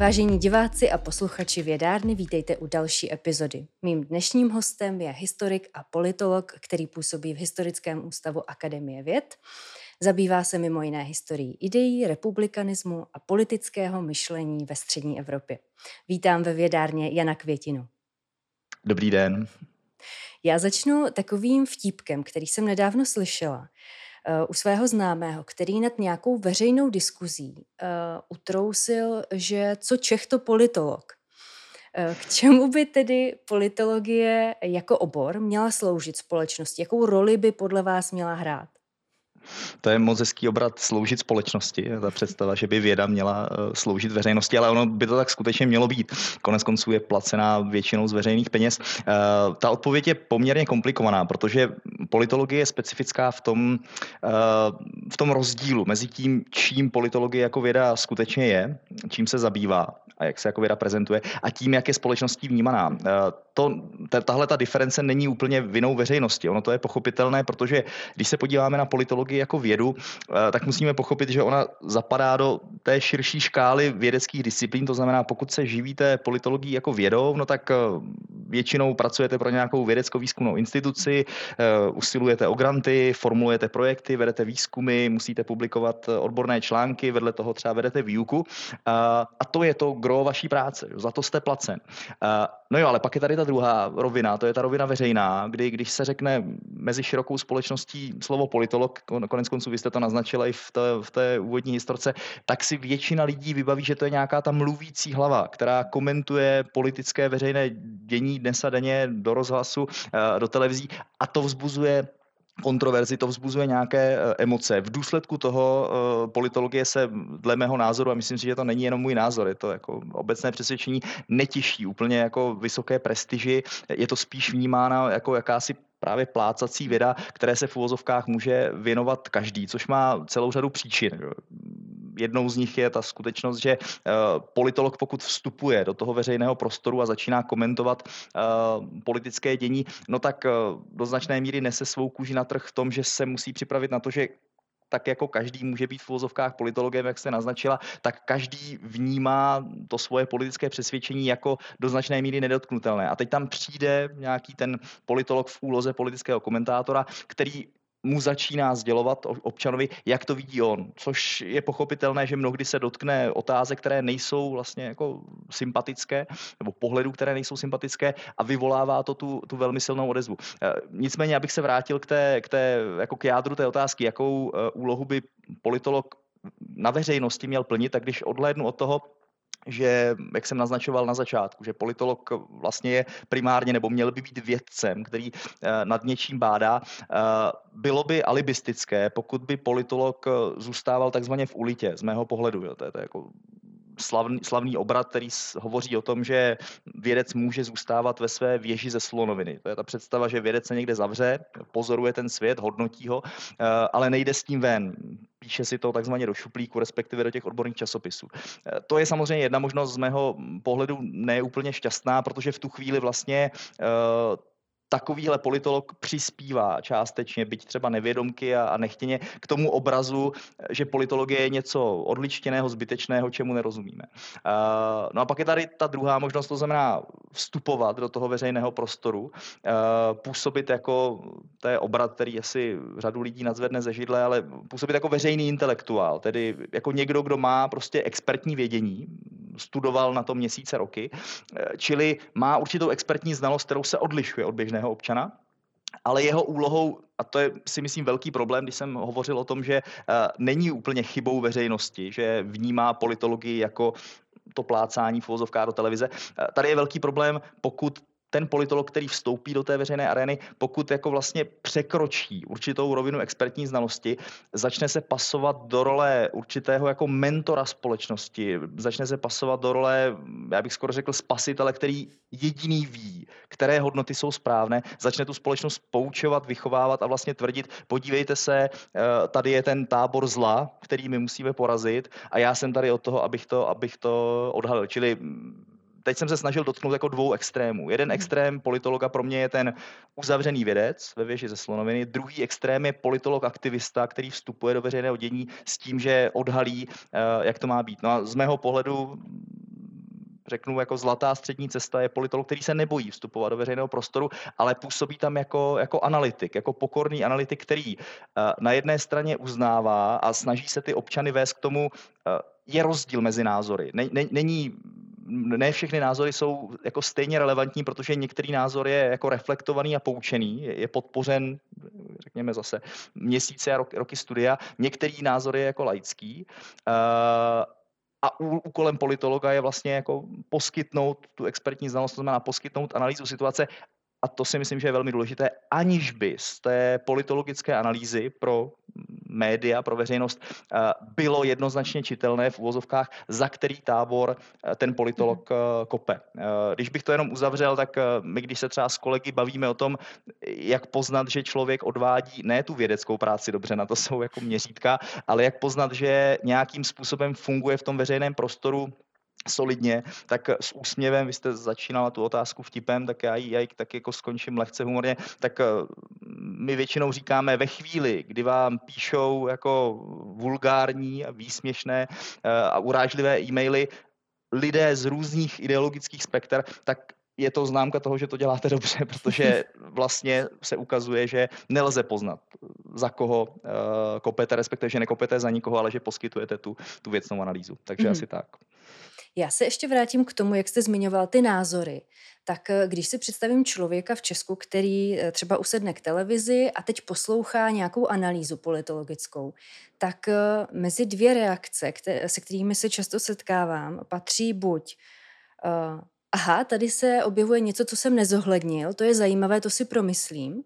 Vážení diváci a posluchači Vědárny, vítejte u další epizody. Mým dnešním hostem je historik a politolog, který působí v Historickém ústavu Akademie věd. Zabývá se mimo jiné historií ideí, republikanismu a politického myšlení ve střední Evropě. Vítám ve Vědárně Jana Květinu. Dobrý den. Já začnu takovým vtípkem, který jsem nedávno slyšela u svého známého, který nad nějakou veřejnou diskuzí uh, utrousil, že co Čech to politolog. Uh, k čemu by tedy politologie jako obor měla sloužit společnosti? Jakou roli by podle vás měla hrát? To je moc hezký obrat sloužit společnosti, ta představa, že by věda měla eh, sloužit veřejnosti, ale ono by to tak skutečně mělo být. Konec konců je placená většinou z veřejných peněz. Eh, ta odpověď je poměrně komplikovaná, protože politologie je specifická v tom, eh, v tom rozdílu mezi tím, čím politologie jako věda skutečně je, čím se zabývá a jak se jako věda prezentuje a tím, jak je společností vnímaná. To, tahle ta diference není úplně vinou veřejnosti. Ono to je pochopitelné, protože když se podíváme na politologii, politologii jako vědu, eh, tak musíme pochopit, že ona zapadá do té širší škály vědeckých disciplín. To znamená, pokud se živíte politologií jako vědou, no tak eh, většinou pracujete pro nějakou vědecko-výzkumnou instituci, eh, usilujete o granty, formulujete projekty, vedete výzkumy, musíte publikovat odborné články, vedle toho třeba vedete výuku. A to je to gro vaší práce, za to jste placen. No jo, ale pak je tady ta druhá rovina, to je ta rovina veřejná, kdy když se řekne mezi širokou společností slovo politolog, konec konců vy jste to naznačila i v té, v té úvodní historce, tak si většina lidí vybaví, že to je nějaká ta mluvící hlava, která komentuje politické veřejné dění dnes a denně do rozhlasu, eh, do televizí. A to vzbuzuje kontroverzi, to vzbuzuje nějaké eh, emoce. V důsledku toho uh, politologie se dle mého názoru, a myslím si, že to není jenom můj názor, je to jako obecné přesvědčení, netěší úplně jako vysoké prestiži, je to spíš vnímána jako jakási právě plácací věda, které se v uvozovkách může věnovat každý, což má celou řadu příčin. Jednou z nich je ta skutečnost, že eh, politolog, pokud vstupuje do toho veřejného prostoru a začíná komentovat eh, politické dění, no tak eh, do značné míry nese svou kůži na trh v tom, že se musí připravit na to, že tak jako každý může být v úvozovkách politologem, jak se naznačila, tak každý vnímá to svoje politické přesvědčení jako do značné míry nedotknutelné. A teď tam přijde nějaký ten politolog v úloze politického komentátora, který mu začíná sdělovat občanovi, jak to vidí on, což je pochopitelné, že mnohdy se dotkne otázek, které nejsou vlastně jako sympatické, nebo pohledů, které nejsou sympatické a vyvolává to tu, tu velmi silnou odezvu. E, nicméně, abych se vrátil k, té, k, té, jako k jádru té otázky, jakou e, úlohu by politolog na veřejnosti měl plnit, tak když odhlédnu od toho, že, jak jsem naznačoval na začátku, že politolog vlastně je primárně nebo měl by být vědcem, který eh, nad něčím bádá. Eh, bylo by alibistické, pokud by politolog eh, zůstával takzvaně v ulitě, z mého pohledu. Jo. To, je, to jako slavný, slavný obrat, který hovoří o tom, že vědec může zůstávat ve své věži ze slonoviny. To je ta představa, že vědec se někde zavře, pozoruje ten svět, hodnotí ho, ale nejde s tím ven píše si to takzvaně do šuplíku, respektive do těch odborných časopisů. Eh, to je samozřejmě jedna možnost z mého pohledu neúplně šťastná, protože v tu chvíli vlastně eh, takovýhle politolog přispívá částečně, byť třeba nevědomky a, a nechtěně, k tomu obrazu, že politologie je něco odličtěného, zbytečného, čemu nerozumíme. Uh, no a pak je tady ta druhá možnost, to znamená vstupovat do toho veřejného prostoru, uh, působit jako, to je obrat, který asi řadu lidí nadzvedne ze židle, ale působit jako veřejný intelektuál, tedy jako někdo, kdo má prostě expertní vědění, studoval na to měsíce roky, čili má určitou expertní znalost, kterou se odlišuje od běžného občana, ale jeho úlohou, a to je si myslím velký problém, když jsem hovořil o tom, že uh, není úplně chybou veřejnosti, že vnímá politologii jako to plácání v do televize. Uh, tady je velký problém, pokud ten politolog, který vstoupí do té veřejné arény, pokud jako vlastně překročí určitou rovinu expertní znalosti, začne se pasovat do role určitého jako mentora společnosti, začne se pasovat do role, já bych skoro řekl, spasitele, který jediný ví, které hodnoty jsou správné, začne tu společnost poučovat, vychovávat a vlastně tvrdit, podívejte se, eh, tady je ten tábor zla, který my musíme porazit a já jsem tady od toho, abych to, abych to odhalil. Čili teď jsem se snažil dotknout jako dvou extrémů. Jeden hmm. extrém politologa pro mě je ten uzavřený vědec ve věži ze slonoviny, druhý extrém je politolog aktivista, který vstupuje do veřejného dění s tím, že odhalí, eh, jak to má být. No a z mého pohledu řeknu, jako zlatá střední cesta je politolog, který se nebojí vstupovat do veřejného prostoru, ale působí tam jako, jako analytik, jako pokorný analytik, který uh, na jedné straně uznává a snaží se ty občany vést k tomu, uh, je rozdíl mezi názory. Není ne všechny názory jsou jako stejně relevantní, protože některý názor je jako reflektovaný a poučený, je podpořen, řekněme zase, měsíce a roky studia, některý názor je jako laický. A úkolem politologa je vlastně jako poskytnout tu expertní znalost, to znamená poskytnout analýzu situace a to si myslím, že je velmi důležité, aniž by z té politologické analýzy pro média, pro veřejnost eh, bylo jednoznačně čitelné v uvozovkách, za který tábor eh, ten politolog mhm. eh, kope. Když bych to jenom uzavřel, tak my, když se třeba s kolegy bavíme o tom, jak poznat, že člověk odvádí ne tu vědeckou práci dobře, na to jsou jako měřítka, ale jak poznat, že nějakým způsobem funguje v tom veřejném prostoru solidně, tak s úsměvem, vy jste začínala tu otázku vtipem, tak já ji, já ji tak jako skončím lehce humorně, tak eh, my většinou říkáme ve chvíli, kdy vám píšou jako vulgární a výsměšné eh, a urážlivé e-maily lidé z různých ideologických spektr, tak je to známka toho, že to děláte dobře, protože vlastně se ukazuje, že nelze poznat, za koho uh, kopete, respektive, že nekopete za nikoho, ale že poskytujete tu, tu věcnou analýzu. Takže mm-hmm. asi tak. Já se ještě vrátím k tomu, jak jste zmiňoval ty názory. Tak eh, když si představím člověka v Česku, který eh, třeba usedne k televizi a teď poslouchá nějakou analýzu politologickou, tak eh, mezi dvě reakce, se kterými se často setkávám, patří buď aha, tady se objevuje něco, co jsem nezohlednil, to je zajímavé, to si promyslím,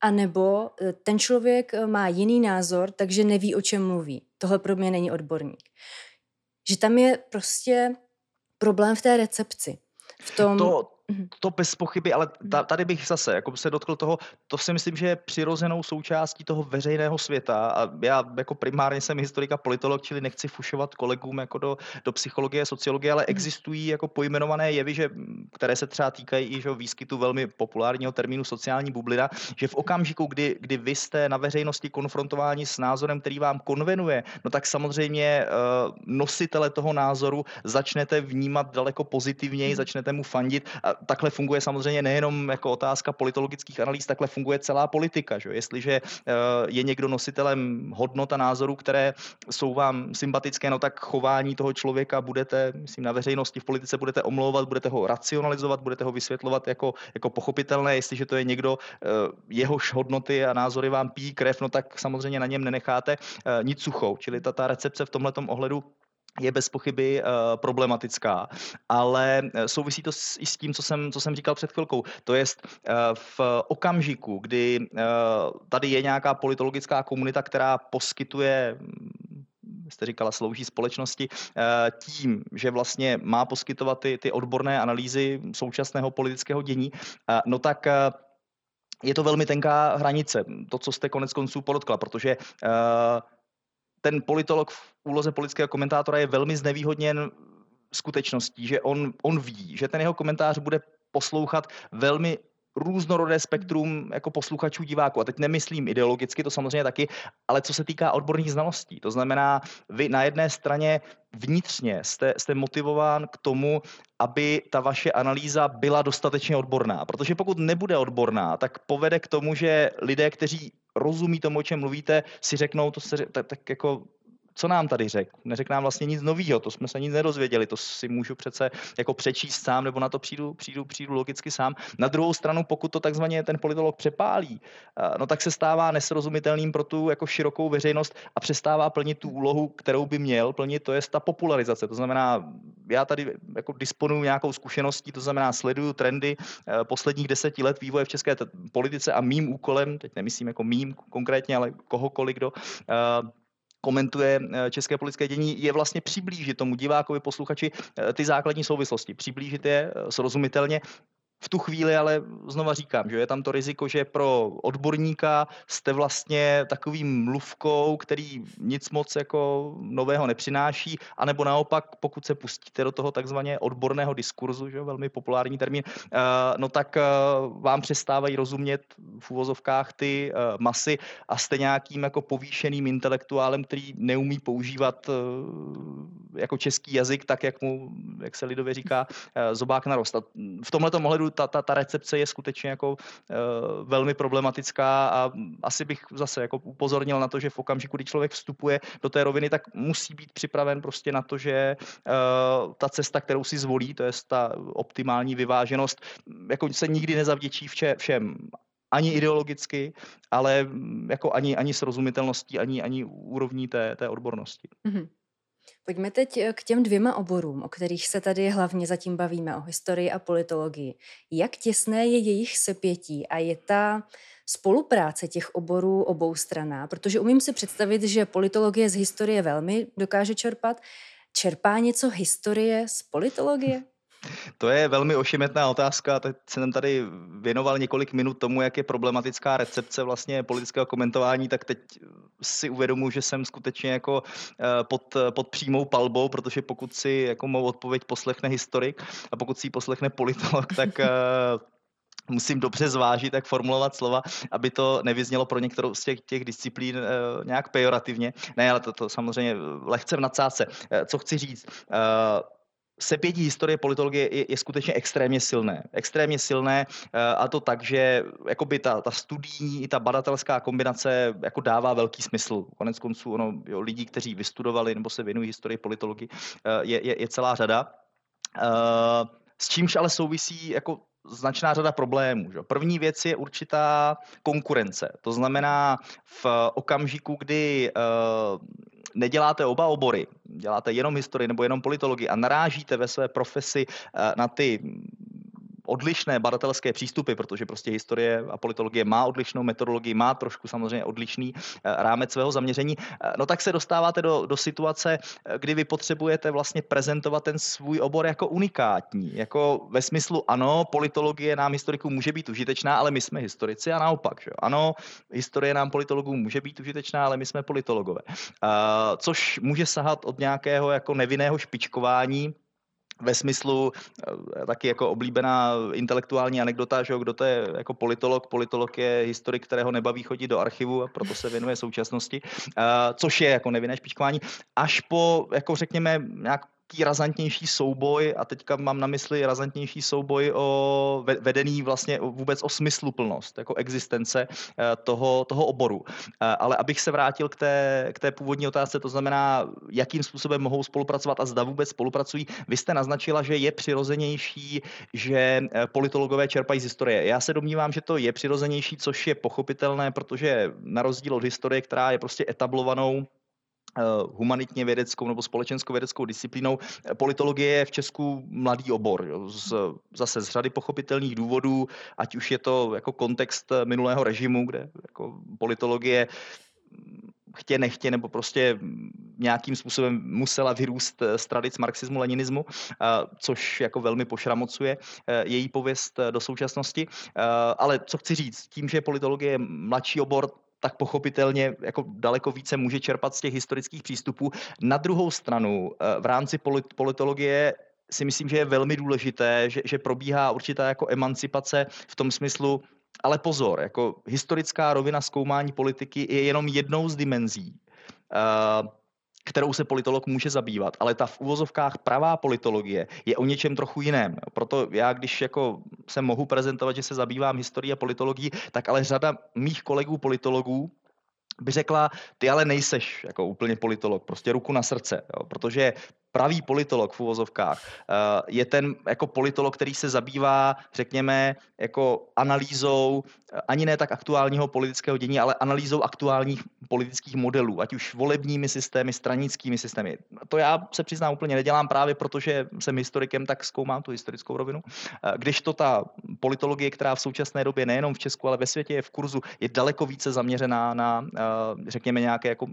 a nebo ten člověk má jiný názor, takže neví, o čem mluví. Tohle pro mě není odborník. Že tam je prostě problém v té recepci. V tom... To. To bez pochyby, ale mhm. tady bych zase jako se dotkl toho, to si myslím, že je přirozenou součástí toho veřejného světa a já jako primárně jsem historik a politolog, čili nechci fušovat kolegům jako do, do psychologie, sociologie, ale mhm. existují jako pojmenované jevy, že, které se třeba týkají i že výskytu velmi populárního termínu sociální bublina, že v okamžiku, kdy, kdy vy jste na veřejnosti konfrontováni s názorem, který vám konvenuje, no tak samozřejmě uh, nositele toho názoru začnete vnímat daleko pozitivněji, začnete mu fandit a takhle funguje samozřejmě nejenom jako otázka politologických analýz, takhle funguje celá politika. Že? Jestliže eh, je někdo nositelem hodnot a názorů, které jsou vám sympatické, no tak chování toho člověka budete, myslím, na veřejnosti v politice budete omlouvat, budete ho racionalizovat, budete ho vysvětlovat jako, jako pochopitelné. Jestliže to je někdo, eh, jehož hodnoty a názory vám pí krev, no tak samozřejmě na něm nenecháte eh, nic suchou. Čili ta, ta recepce v tomhle ohledu je bez pochyby uh, problematická, ale eh, souvisí to s, i s tím, co jsem, co jsem říkal před chvilkou. To je uh, v okamžiku, kdy uh, tady je nějaká politologická komunita, která poskytuje hm, jste říkala, slouží společnosti tím, že vlastně má poskytovat ty, ty odborné analýzy současného politického dění, no tak je to velmi tenká hranice, to, co jste konec konců podotkla, protože ten politolog v úloze politického komentátora je velmi znevýhodněn skutečností, že on, on ví, že ten jeho komentář bude poslouchat velmi různorodé spektrum jako posluchačů, diváků. A teď nemyslím ideologicky, to samozřejmě taky, ale co se týká odborných znalostí. To znamená, vy na jedné straně vnitřně jste, jste motivován k tomu, aby ta vaše analýza byla dostatečně odborná. Protože pokud nebude odborná, tak povede k tomu, že lidé, kteří rozumí tomu, o čem mluvíte, si řeknou, to se, tak, tak jako co nám tady řekl? Neřekl nám vlastně nic nového, to jsme se nic nedozvěděli, to si můžu přece jako přečíst sám, nebo na to přijdu, přijdu, přijdu logicky sám. Na druhou stranu, pokud to takzvaně ten politolog přepálí, eh, no tak se stává nesrozumitelným pro tu jako širokou veřejnost a přestává plnit tu úlohu, kterou by měl plnit, to je ta popularizace. To znamená, já tady jako disponuju nějakou zkušeností, to znamená sleduju trendy eh, posledních deseti let vývoje v české politice a mým úkolem, teď nemyslím jako mým konkrétně, ale kohokoliv, kdo uh, komentuje eh, české politické dění, je vlastně přiblížit tomu divákovi, posluchači eh, ty základní souvislosti, přiblížit je srozumitelně v tu chvíli ale znova říkám, že je tam to riziko, že pro odborníka jste vlastně takovým mluvkou, který nic moc jako nového nepřináší, anebo naopak, pokud se pustíte do toho takzvaně odborného diskurzu, že velmi populární termín, eh, no tak eh, vám přestávají rozumět v úvozovkách ty eh, masy a jste nějakým jako povýšeným intelektuálem, který neumí používat jako český jazyk tak, jak mu, jak se lidově říká, zobák narost. A v tomhle ohledu ta, ta, ta recepce je skutečně jako uh, velmi problematická a asi bych zase jako upozornil na to, že v okamžiku, kdy člověk vstupuje do té roviny, tak musí být připraven prostě na to, že uh, ta cesta, kterou si zvolí, to je ta optimální vyváženost, jako se nikdy nezavděčí vše, všem ani ideologicky, ale jako ani, ani srozumitelností, ani, ani úrovní té, té odbornosti. Mm-hmm. Pojďme teď eh, k těm dvěma oborům, o kterých se tady hlavně zatím bavíme, o historii a politologii. Jak těsné je jejich sepětí a je ta spolupráce těch oborů obou straná? Protože umím si představit, že politologie z historie velmi dokáže čerpat. Čerpá něco historie z politologie? To je velmi ošemetná otázka. Teď jsem tady věnoval několik minut tomu, jak je problematická recepce vlastně politického komentování, tak teď si uvědomuji, že jsem skutečně jako eh, pod, pod přímou palbou, protože pokud si jako mou odpověď poslechne historik a pokud si ji poslechne politolog, tak eh, musím dobře zvážit, jak formulovat slova, aby to nevyznělo pro některou z těch, těch disciplín e, nějak pejorativně. Ne, ale to, to samozřejmě lehce v nadsázce. E, co chci říct? E, sepětí historie politologie je, je skutečně extrémně silné. Extrémně silné eh, a to tak, že jakoby ta, ta studijní i ta badatelská kombinace jako dává velký smysl. Konec konců ono, jo, lidí, kteří vystudovali nebo se věnují historii politologii, eh, je, je, je celá řada. Eh, s čímž ale souvisí jako značná řada problémů. Že? První věc je určitá konkurence. To znamená v okamžiku, kdy neděláte oba obory, děláte jenom historii nebo jenom politologii a narážíte ve své profesi eh, na ty odlišné badatelské přístupy, protože prostě historie a politologie má odlišnou metodologii, má trošku samozřejmě odlišný eh, rámec svého zaměření, eh, no tak se dostáváte do, do situace, eh, kdy vy potřebujete vlastně prezentovat ten svůj obor jako unikátní, jako ve smyslu ano, politologie nám historikům může být užitečná, ale my jsme historici a naopak, že? ano, historie nám politologům může být užitečná, ale my jsme politologové. Což může sahat od nějakého jako nevinného špičkování, ve smyslu eh, taky jako oblíbená intelektuální anekdota, že kdo to je jako politolog. Politolog je historik, kterého nebaví chodit do archivu a proto se věnuje současnosti, eh, což je jako nevinné špičkování, až po, jako řekněme, nějak nějaký razantnější souboj, a teďka mám na mysli razantnější souboj o vedený vlastně vůbec o smysluplnost, jako existence eh, toho, toho oboru. Eh, ale abych se vrátil k té, k té původní otázce, to znamená, jakým způsobem mohou spolupracovat a zda vůbec spolupracují. Vy jste naznačila, že je přirozenější, že eh, politologové čerpají z historie. Já se domnívám, že to je přirozenější, což je pochopitelné, protože na rozdíl od historie, která je prostě etablovanou humanitně vědeckou nebo společenskou vědeckou disciplínou. Politologie je v Česku mladý obor, jo, z, zase z řady pochopitelných důvodů, ať už je to jako kontext minulého režimu, kde jako politologie chtě nechtě, nebo prostě nějakým způsobem musela vyrůst z tradic marxismu, leninismu, eh, což jako velmi pošramocuje eh, její pověst do současnosti. Ale co chci říct, tím, že politologie je mladší obor, tak pochopitelně jako daleko více může čerpat z těch historických přístupů. Na druhou stranu eh, v rámci politologie si myslím, že je velmi důležité, že, že probíhá určitá jako emancipace v tom smyslu, ale pozor, jako historická rovina zkoumání politiky je jenom jednou z dimenzí. Uh, kterou se politolog může zabývat, ale ta v úvozovkách pravá politologie je o něčem trochu jiném. Proto já, když jako se mohu prezentovat, že se zabývám historií a politologií, tak ale řada mých kolegů politologů by řekla, ty ale nejseš jako úplně politolog, prostě ruku na srdce, jo, protože pravý politolog v uvozovkách eh, je ten jako politolog, který se zabývá, řekněme, jako analýzou ani ne tak aktuálního politického dění, ale analýzou aktuálních politických modelů, ať už volebními systémy, stranickými systémy. To já se přiznám úplně nedělám právě protože jsem historikem, tak zkoumám tu historickou rovinu. Eh, když to ta politologie, která v současné době nejenom v Česku, ale ve světě je v kurzu, je daleko více zaměřená na, řekněme, nějaké jako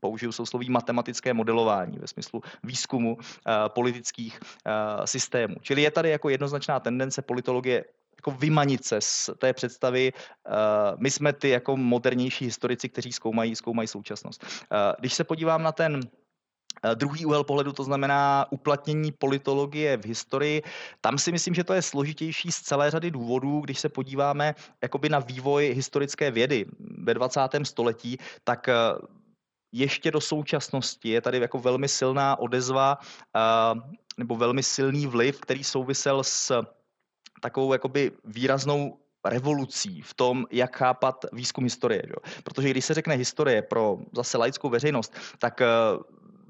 použiju sousloví matematické modelování ve smyslu výzkumu uh, politických uh, systémů. Čili je tady jako jednoznačná tendence politologie jako vymanit se z té představy, uh, my jsme ty jako modernější historici, kteří zkoumají, zkoumají současnost. Uh, když se podívám na ten Druhý úhel pohledu to znamená uplatnění politologie v historii. Tam si myslím, že to je složitější z celé řady důvodů. Když se podíváme jakoby na vývoj historické vědy ve 20. století, tak ještě do současnosti je tady jako velmi silná odezva nebo velmi silný vliv, který souvisel s takovou jakoby výraznou revolucí v tom, jak chápat výzkum historie. Že? Protože když se řekne historie pro zase laickou veřejnost, tak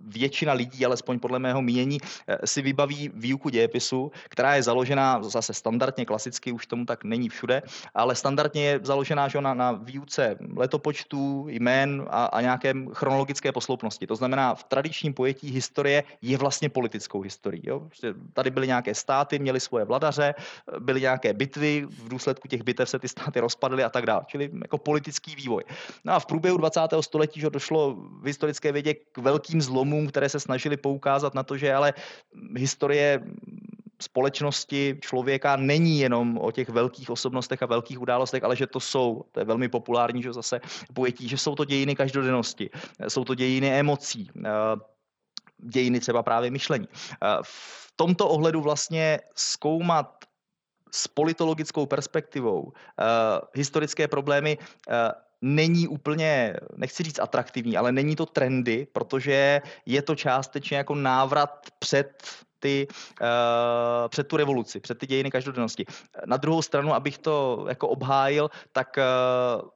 většina lidí, alespoň podle mého mínění, eh, si vybaví výuku dějepisu, která je založená zase standardně, klasicky už tomu tak není všude, ale standardně je založená že na, na výuce letopočtů, jmén a, a nějaké chronologické posloupnosti. To znamená, v tradičním pojetí historie je vlastně politickou historií. Jo? Prostě tady byly nějaké státy, měly svoje vladaře, byly nějaké bitvy, v důsledku těch bitev se ty státy rozpadly a tak dále. Čili jako politický vývoj. No a v průběhu 20. století že došlo v historické vědě k velkým zlomům filmům, které se snažili poukázat na to, že ale historie společnosti člověka není jenom o těch velkých osobnostech a velkých událostech, ale že to jsou, to je velmi populární, že zase pojetí, že jsou to dějiny každodennosti, jsou to dějiny emocí, eh, dějiny třeba právě myšlení. Eh, v tomto ohledu vlastně zkoumat s politologickou perspektivou uh, historické problémy není úplně, nechci říct atraktivní, ale není to trendy, protože je to částečně jako návrat před ty, uh, před tu revoluci, před ty dějiny každodennosti. Na druhou stranu, abych to jako obhájil, tak uh,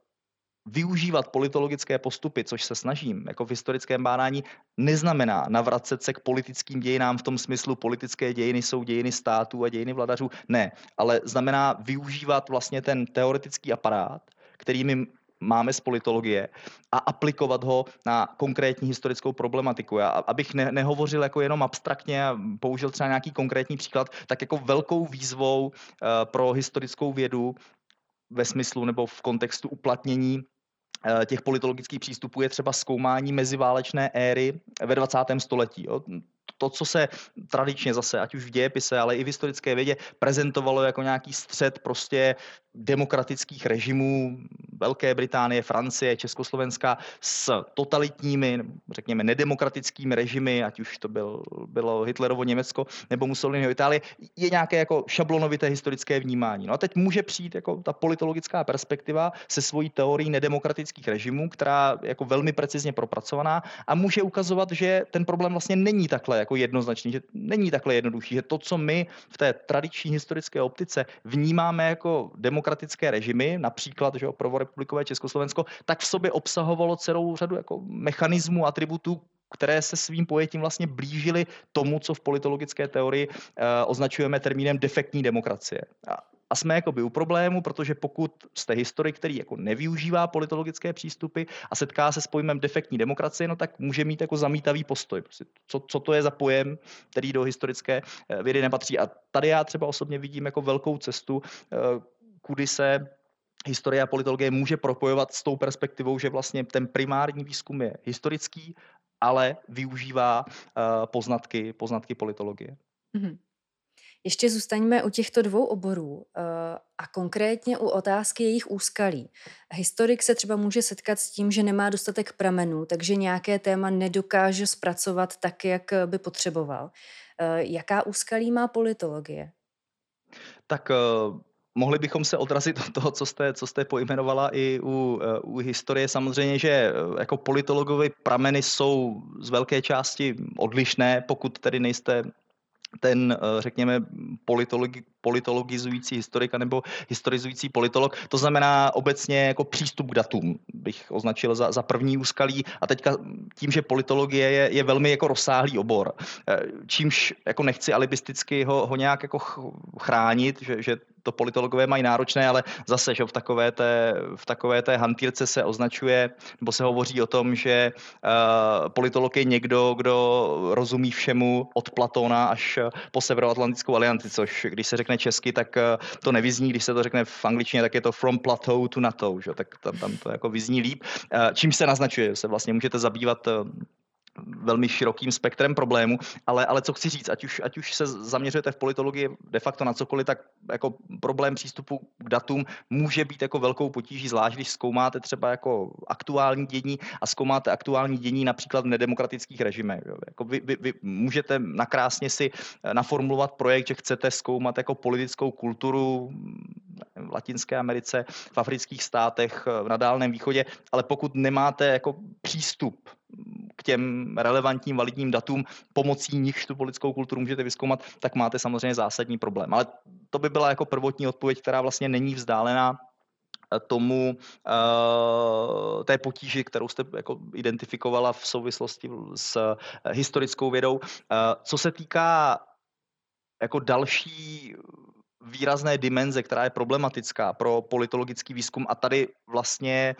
využívat politologické postupy, což se snažím, jako v historickém bádání, neznamená navracet se k politickým dějinám v tom smyslu, politické dějiny jsou dějiny států a dějiny vladařů. Ne, ale znamená využívat vlastně ten teoretický aparát, který mi máme z politologie a aplikovat ho na konkrétní historickou problematiku. Já, abych ne, nehovořil jako jenom abstraktně a použil třeba nějaký konkrétní příklad, tak jako velkou výzvou uh, pro historickou vědu ve smyslu nebo v kontextu uplatnění eh, těch politologických přístupů je třeba zkoumání meziválečné éry ve 20. století. Jo to, co se tradičně zase, ať už v dějepise, ale i v historické vědě, prezentovalo jako nějaký střed prostě demokratických režimů Velké Británie, Francie, Československa s totalitními, řekněme, nedemokratickými režimy, ať už to byl, bylo Hitlerovo Německo nebo Mussoliniho Itálie, je nějaké jako šablonovité historické vnímání. No a teď může přijít jako ta politologická perspektiva se svojí teorií nedemokratických režimů, která je jako velmi precizně propracovaná a může ukazovat, že ten problém vlastně není takhle jako jednoznačný, že není takhle jednoduchý, že to, co my v té tradiční historické optice vnímáme jako demokratické režimy, například že prvorepublikové Československo, tak v sobě obsahovalo celou řadu jako mechanismů, atributů, které se svým pojetím vlastně blížily tomu, co v politologické teorii uh, označujeme termínem defektní demokracie. A jsme jakoby u problému, protože pokud jste historik, který jako nevyužívá politologické přístupy a setká se s pojmem defektní demokracie, no tak může mít jako zamítavý postoj. Prostě co, co to je za pojem, který do historické eh, vědy nepatří. A tady já třeba osobně vidím jako velkou cestu, eh, kudy se historie a politologie může propojovat s tou perspektivou, že vlastně ten primární výzkum je historický, ale využívá eh, poznatky, poznatky politologie. Mm-hmm. Ještě zůstaňme u těchto dvou oborů eh, a konkrétně u otázky jejich úskalí. Historik se třeba může setkat s tím, že nemá dostatek pramenů, takže nějaké téma nedokáže zpracovat tak, jak by potřeboval. Eh, jaká úskalí má politologie? Tak uh mohli bychom se odrazit od toho, co jste, co jste pojmenovala i u, u historie. Samozřejmě, že jako politologové prameny jsou z velké části odlišné, pokud tedy nejste ten, eh, řekněme, politologi, politologizující historik nebo historizující politolog. To znamená obecně jako přístup k datům, bych označil za, za první úskalí. A teďka tím, že politologie je, je velmi jako rozsáhlý obor, eh, čímž jako nechci alibisticky ho, ho nějak jako chránit, že, že to politologové mají náročné, ale zase, že v takové té, v takové té hantýrce se označuje, nebo se hovoří o tom, že uh, politolog je někdo, kdo rozumí všemu od Platona až po Severoatlantickou alianci, což když se řekne česky, tak uh, to nevyzní, když se to řekne v angličtině, tak je to from plateau to NATO, že? tak tam, tam to jako vyzní líp. Uh, čím se naznačuje, se vlastně můžete zabývat velmi širokým spektrem problémů, ale, ale co chci říct, ať už, ať už se zaměřujete v politologii de facto na cokoliv, tak jako problém přístupu k datům může být jako velkou potíží, zvlášť když zkoumáte třeba jako aktuální dění a zkoumáte aktuální dění například v nedemokratických režimech. Jako vy, vy, vy můžete nakrásně si eh, naformulovat projekt, že chcete zkoumat jako politickou kulturu v Latinské Americe, v afrických státech, eh, na Dálném východě, ale pokud nemáte jako přístup k těm relevantním validním datům, pomocí nichž tu politickou kulturu můžete vyskoumat, tak máte samozřejmě zásadní problém. Ale to by byla jako prvotní odpověď, která vlastně není vzdálená eh, tomu uh, té potíži, kterou jste jako identifikovala v souvislosti s uh, historickou vědou. Co se týká jako další výrazné dimenze, která je problematická pro politologický výzkum a tady vlastně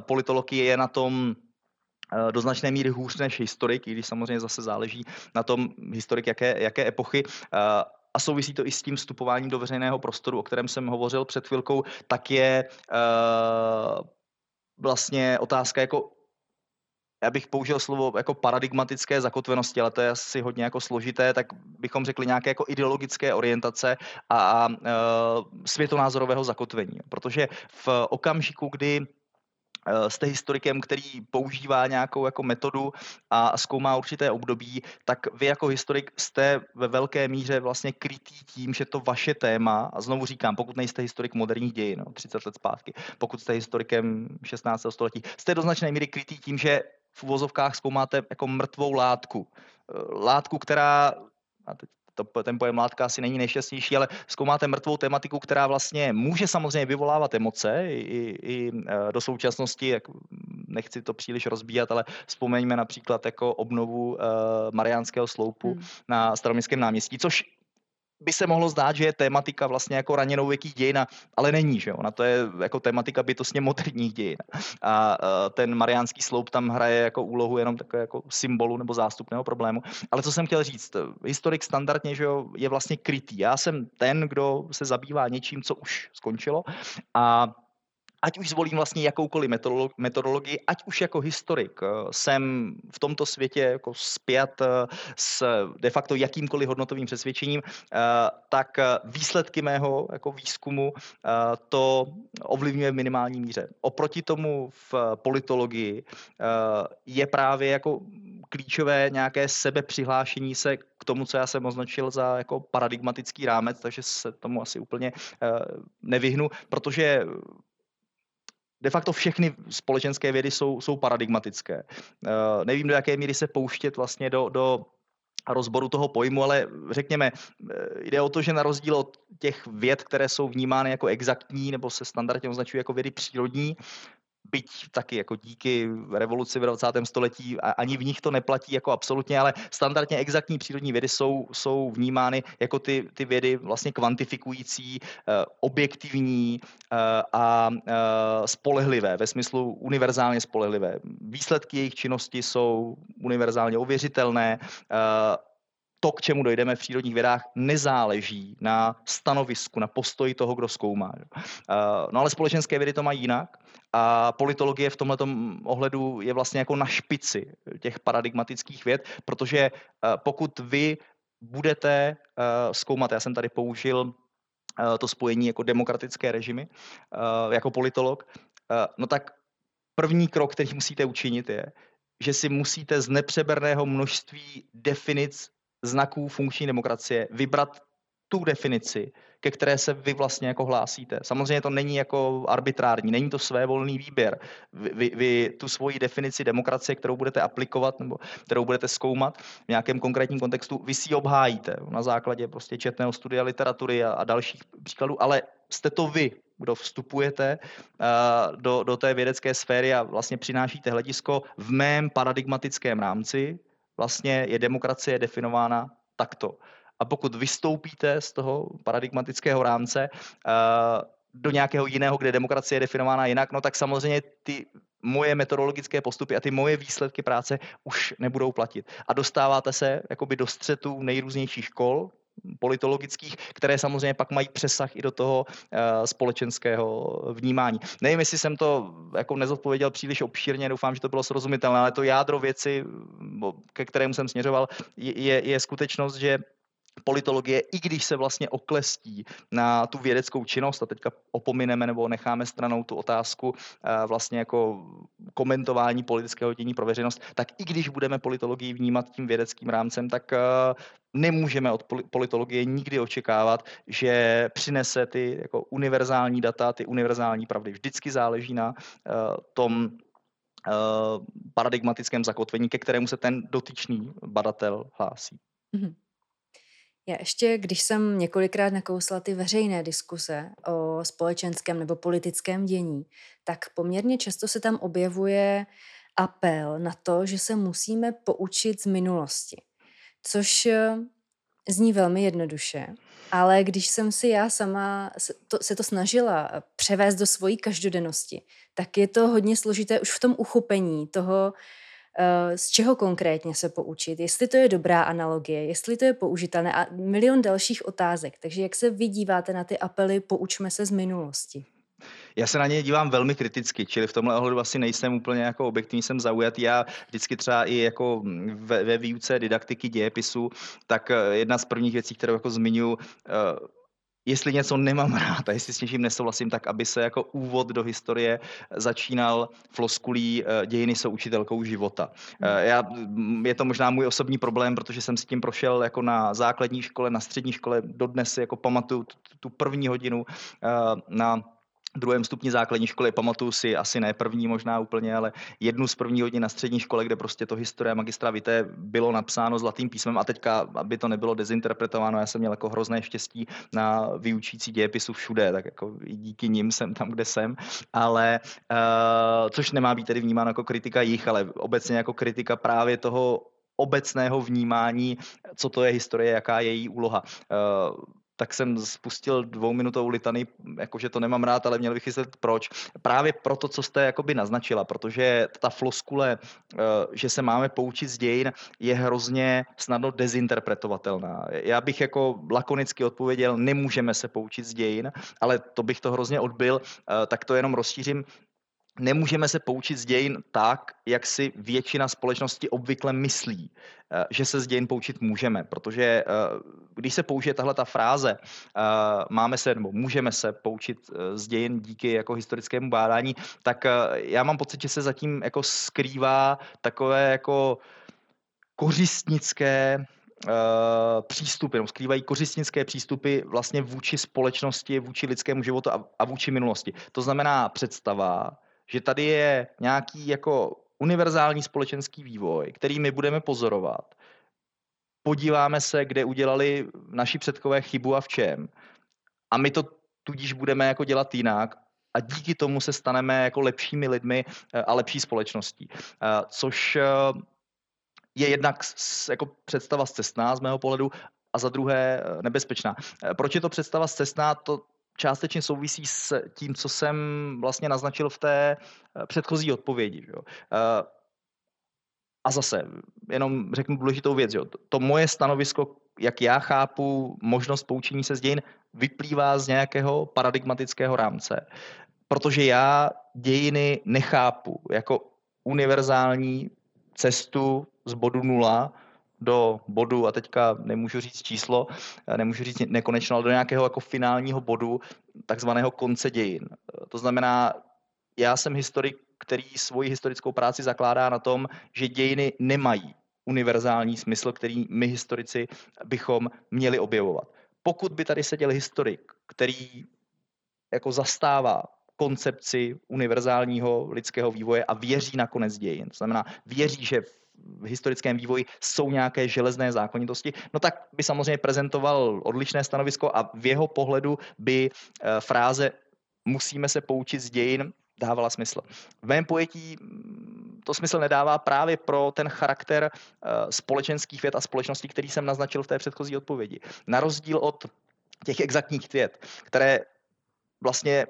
politologie je na tom Eh, do značné míry hůř než historik, i když samozřejmě zase záleží na tom historik, jaké, jaké epochy. Eh, a souvisí to i s tím vstupováním do veřejného prostoru, o kterém jsem hovořil před chvilkou, tak je uh, vlastně otázka jako já bych použil slovo jako paradigmatické zakotvenosti, ale to je asi hodně jako složité, tak bychom řekli nějaké jako ideologické orientace a, a uh, světonázorového zakotvení. Protože v okamžiku, kdy Eh, jste historikem, který používá nějakou jako metodu a zkoumá určité období, tak vy jako historik jste ve velké míře vlastně krytý tím, že to vaše téma, a znovu říkám, pokud nejste historik moderních dějin, no, 30 let zpátky, pokud jste historikem 16. století, jste do značné míry krytý tím, že v uvozovkách zkoumáte jako mrtvou látku. Eh, látku, která a teď to, ten pojem látka asi není nejšťastnější, ale zkoumáte mrtvou tematiku, která vlastně může samozřejmě vyvolávat emoce i, i e, do současnosti, jak nechci to příliš rozbíjat, ale vzpomeňme například jako obnovu uh, Mariánského sloupu hmm. na staroměstském náměstí, což by se mohlo zdát, že je tématika vlastně jako raněnou věkých dějin, ale není, že Ona to je jako tématika bytostně moderních dějin. A ten mariánský sloup tam hraje jako úlohu jenom takové jako symbolu nebo zástupného problému. Ale co jsem chtěl říct, historik standardně, že jo, je vlastně krytý. Já jsem ten, kdo se zabývá něčím, co už skončilo a ať už zvolím vlastně jakoukoliv metodologii, ať už jako historik eh, jsem v tomto světě jako spjat eh, s de facto jakýmkoliv hodnotovým přesvědčením, eh, tak výsledky mého jako výzkumu to ovlivňuje v minimální míře. Oproti tomu v politologii je právě jako klíčové nějaké sebepřihlášení se k tomu, co já jsem označil za jako paradigmatický rámec, takže se tomu asi úplně nevyhnu, protože de facto všechny společenské vědy jsou, jsou paradigmatické. Uh, nevím, do jaké míry se pouštět vlastně do, do rozboru toho pojmu, ale řekněme, eh, jde o to, že na rozdíl od těch věd, které jsou vnímány jako exaktní nebo se standardně označují jako vědy přírodní, byť taky jako díky revoluci v 20. století, a ani v nich to neplatí jako absolutně, ale standardně exaktní přírodní vědy jsou, jsou vnímány jako ty, ty vědy vlastně kvantifikující, eh, objektivní eh, a eh, spolehlivé, ve smyslu univerzálně spolehlivé. Výsledky jejich činnosti jsou univerzálně ověřitelné, to, k čemu dojdeme v přírodních vědách, nezáleží na stanovisku, na postoji toho, kdo zkoumá. No ale společenské vědy to mají jinak a politologie v tomto ohledu je vlastně jako na špici těch paradigmatických věd, protože eh, pokud vy budete eh, zkoumat, já jsem tady použil eh, to spojení jako demokratické režimy jako politolog, no tak první krok, který musíte učinit, je, že si musíte z nepřeberného množství definic znaků funkční demokracie vybrat tu definici, ke které se vy vlastně jako hlásíte. Samozřejmě to není jako arbitrární, není to své volný výběr. Vy, vy, vy tu svoji definici demokracie, kterou budete aplikovat nebo kterou budete zkoumat v nějakém konkrétním kontextu, vy si obhájíte na základě prostě četného studia literatury a, a dalších příkladů, ale jste to vy, kdo vstupujete uh, do, do té vědecké sféry a vlastně přinášíte hledisko v mém paradigmatickém rámci, vlastně je demokracie definována takto. A pokud vystoupíte z toho paradigmatického rámce uh, do nějakého jiného, kde demokracie je definována jinak, no tak samozřejmě ty moje metodologické postupy a ty moje výsledky práce už nebudou platit. A dostáváte se jakoby do střetu nejrůznějších škol, politologických, které samozřejmě pak mají přesah i do toho uh, společenského vnímání. Nevím, jestli jsem to jako nezodpověděl příliš obšírně, doufám, že to bylo srozumitelné, ale to jádro věci, ke kterému jsem směřoval, je, je skutečnost, že politologie, i když se vlastně oklestí na tu vědeckou činnost, a teďka opomineme nebo necháme stranou tu otázku eh, vlastně jako komentování politického dění pro veřejnost, tak i když budeme politologii vnímat tím vědeckým rámcem, tak eh, nemůžeme od politologie nikdy očekávat, že přinese ty jako univerzální data, ty univerzální pravdy. Vždycky záleží na eh, tom paradigmatickém zakotvení, ke kterému se ten dotyčný badatel hlásí. Mm-hmm. Já ještě, když jsem několikrát nakousla ty veřejné diskuse o společenském nebo politickém dění, tak poměrně často se tam objevuje apel na to, že se musíme poučit z minulosti, což eh, zní velmi jednoduše, ale když jsem si já sama se to, se to snažila převést do svojí každodennosti, tak je to hodně složité už v tom uchopení toho, z čeho konkrétně se poučit, jestli to je dobrá analogie, jestli to je použitelné a milion dalších otázek. Takže jak se vy díváte na ty apely poučme se z minulosti? Já se na ně dívám velmi kriticky, čili v tomhle ohledu asi nejsem úplně jako objektivní, jsem zaujatý. Já vždycky třeba i jako ve, ve výuce didaktiky dějepisu, tak eh, jedna z prvních věcí, kterou jako zmiňuji, eh, jestli něco nemám rád a jestli s něčím nesouhlasím, tak aby se jako úvod do historie začínal floskulí eh, dějiny jsou učitelkou života. Eh, já, mm, je to možná můj osobní problém, protože jsem s tím prošel jako na základní škole, na střední škole, dodnes si jako pamatuju tu první hodinu eh, na druhém stupni základní školy, pamatuju si asi ne první možná úplně, ale jednu z první hodin na střední škole, kde prostě to historie magistra víte, bylo napsáno zlatým písmem a teďka, aby to nebylo dezinterpretováno, já jsem měl jako hrozné štěstí na vyučící dějepisu všude, tak jako díky nim jsem tam, kde jsem, ale uh, což nemá být tedy vnímáno jako kritika jich, ale obecně jako kritika právě toho obecného vnímání, co to je historie, jaká je její úloha. Uh, tak jsem spustil dvouminutovou litany, jakože to nemám rád, ale měl bych vysvětlit proč. Právě proto, co jste jakoby naznačila, protože ta floskule, eh, že se máme poučit z dějin, je hrozně snadno dezinterpretovatelná. Já bych jako lakonicky odpověděl, nemůžeme se poučit z dějin, ale to bych to hrozně odbil, eh, tak to jenom rozšířím nemůžeme se poučit z dějin tak, jak si většina společnosti obvykle myslí, eh, že se z dějin poučit můžeme, protože eh, když se použije tahle ta fráze, eh, máme se nebo můžeme se poučit z dějin díky jako historickému bádání, tak já mám pocit, že se zatím jako skrývá takové jako kořistnické přístupy, nebo skrývají kořistnické přístupy vlastně vůči společnosti, vůči lidskému životu a, a vůči minulosti. To znamená představa, že tady je nějaký jako univerzální společenský vývoj, který my budeme pozorovat. Podíváme se, kde udělali naši předkové chybu a v čem. A my to tudíž budeme jako dělat jinak a díky tomu se staneme jako lepšími lidmi eh, a lepší společností. Eh, což eh, je jednak jako představa zcestná z mého pohledu a za druhé nebezpečná. Proč je to představa zcestná? To částečně souvisí s tím, co jsem vlastně naznačil v té eh, předchozí odpovědi. Jo. Eh, a zase, jenom řeknu důležitou věc, jo. to moje stanovisko, jak já chápu možnost poučení se z dějin, vyplývá z nějakého paradigmatického rámce. Protože já dějiny nechápu jako univerzální cestu z bodu nula do bodu, a teďka nemůžu říct číslo, nemůžu říct nekonečno, ale do nějakého jako finálního bodu, takzvaného konce dějin. To znamená, já jsem historik, který svoji historickou práci zakládá na tom, že dějiny nemají univerzální smysl, který my historici bychom měli objevovat. pokud by tady seděl historik, který jako zastává koncepci univerzálního lidského vývoje a věří na konec dějin. To znamená, věří, že v historickém vývoji jsou nějaké železné zákonitosti, no tak by samozřejmě prezentoval odlišné stanovisko a v jeho pohledu by eh, fráze musíme se poučit z dějin dávala smysl. V mém pojetí mm, to smysl nedává právě pro ten charakter eh, společenských věd a společností, který jsem naznačil v té předchozí odpovědi. Na rozdíl od těch exaktních věd, které vlastně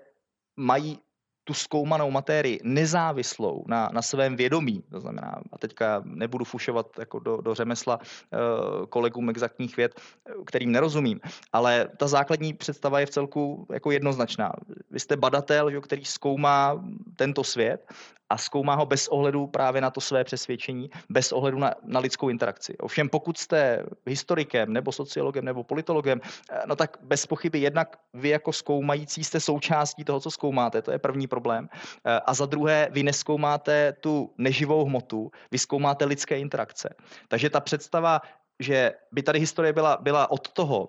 mají tu zkoumanou matérii nezávislou na, na svém vědomí, to znamená, a teďka nebudu fušovat jako do, do řemesla uh, kolegům exaktních věd, kterým nerozumím, ale ta základní představa je v celku jako jednoznačná. Vy jste badatel, že, který zkoumá tento svět a zkoumá ho bez ohledu právě na to své přesvědčení, bez ohledu na, na lidskou interakci. Ovšem, pokud jste historikem nebo sociologem nebo politologem, eh, no tak bez pochyby jednak vy jako zkoumající jste součástí toho, co zkoumáte, to je první problém. Eh, a za druhé, vy neskoumáte tu neživou hmotu, vy zkoumáte lidské interakce. Takže ta představa, že by tady historie byla, byla od toho,